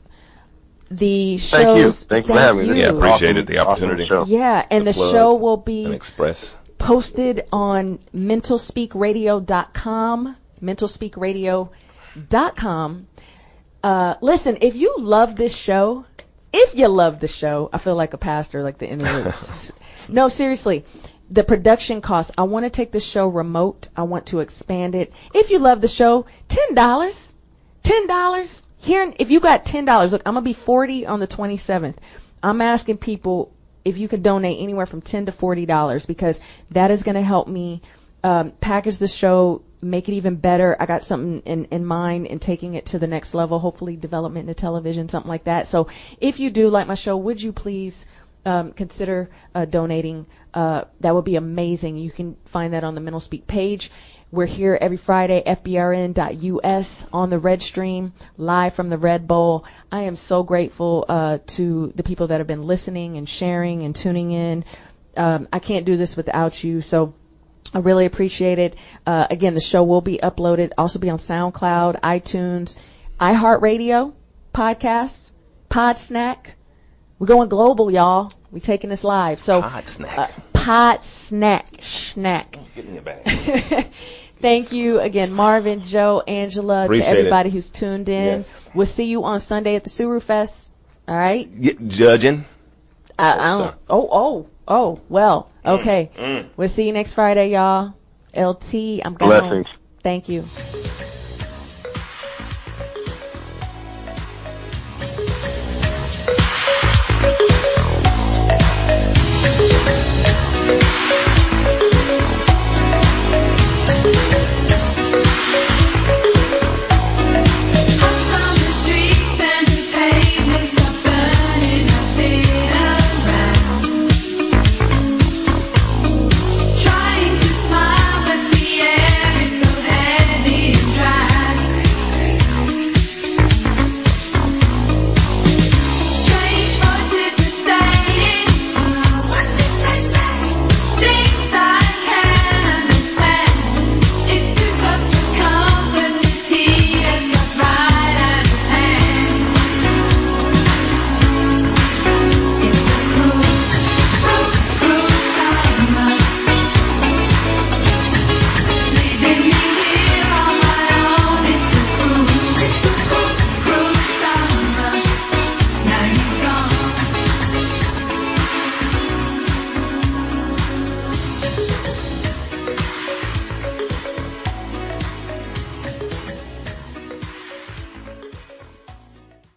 The shows. Thank you. Thank you for having me. you. Yeah, appreciate it, the opportunity. show. Yeah, and the, plug show will and be express. Posted on mentalspeakradio.com, mentalspeakradio.com. Uh, listen, if you love this show, if you love the show, I feel like a pastor, like the interludes. no, seriously, the production costs. I want to take the show remote. I want to expand it. If you love the show, ten dollars, ten dollars. Here, if you got ten dollars, look, I'm gonna be forty on the twenty seventh. I'm asking people if you could donate anywhere from ten to forty dollars because that is gonna help me um, package the show, make it even better. I got something in, in mind in taking it to the next level, hopefully development into television, something like that. So if you do like my show, would you please um, consider uh, donating? Uh, that would be amazing. You can find that on the Mental Speak page. We're here every Friday, fbrn.us on the Red Stream, live from the Red Bowl. I am so grateful uh, to the people that have been listening and sharing and tuning in. Um, I can't do this without you. So I really appreciate it. Uh, again, the show will be uploaded, also be on SoundCloud, iTunes, iHeartRadio, podcasts, Podsnack. We're going global, y'all. We taking this live. So Pod snack. uh, Pod Snack, Snack. Get in your bag. Thank you again, Marvin, Joe, Angela, Appreciate to it. everybody who's tuned in. Yes. We'll see you on Sunday at the Suru Fest. All right. Get judging. I, I don't. Oh, oh, oh. Well, Mm, okay. We'll see you next Friday, y'all. LT. I'm gone. Blessings. Thank you.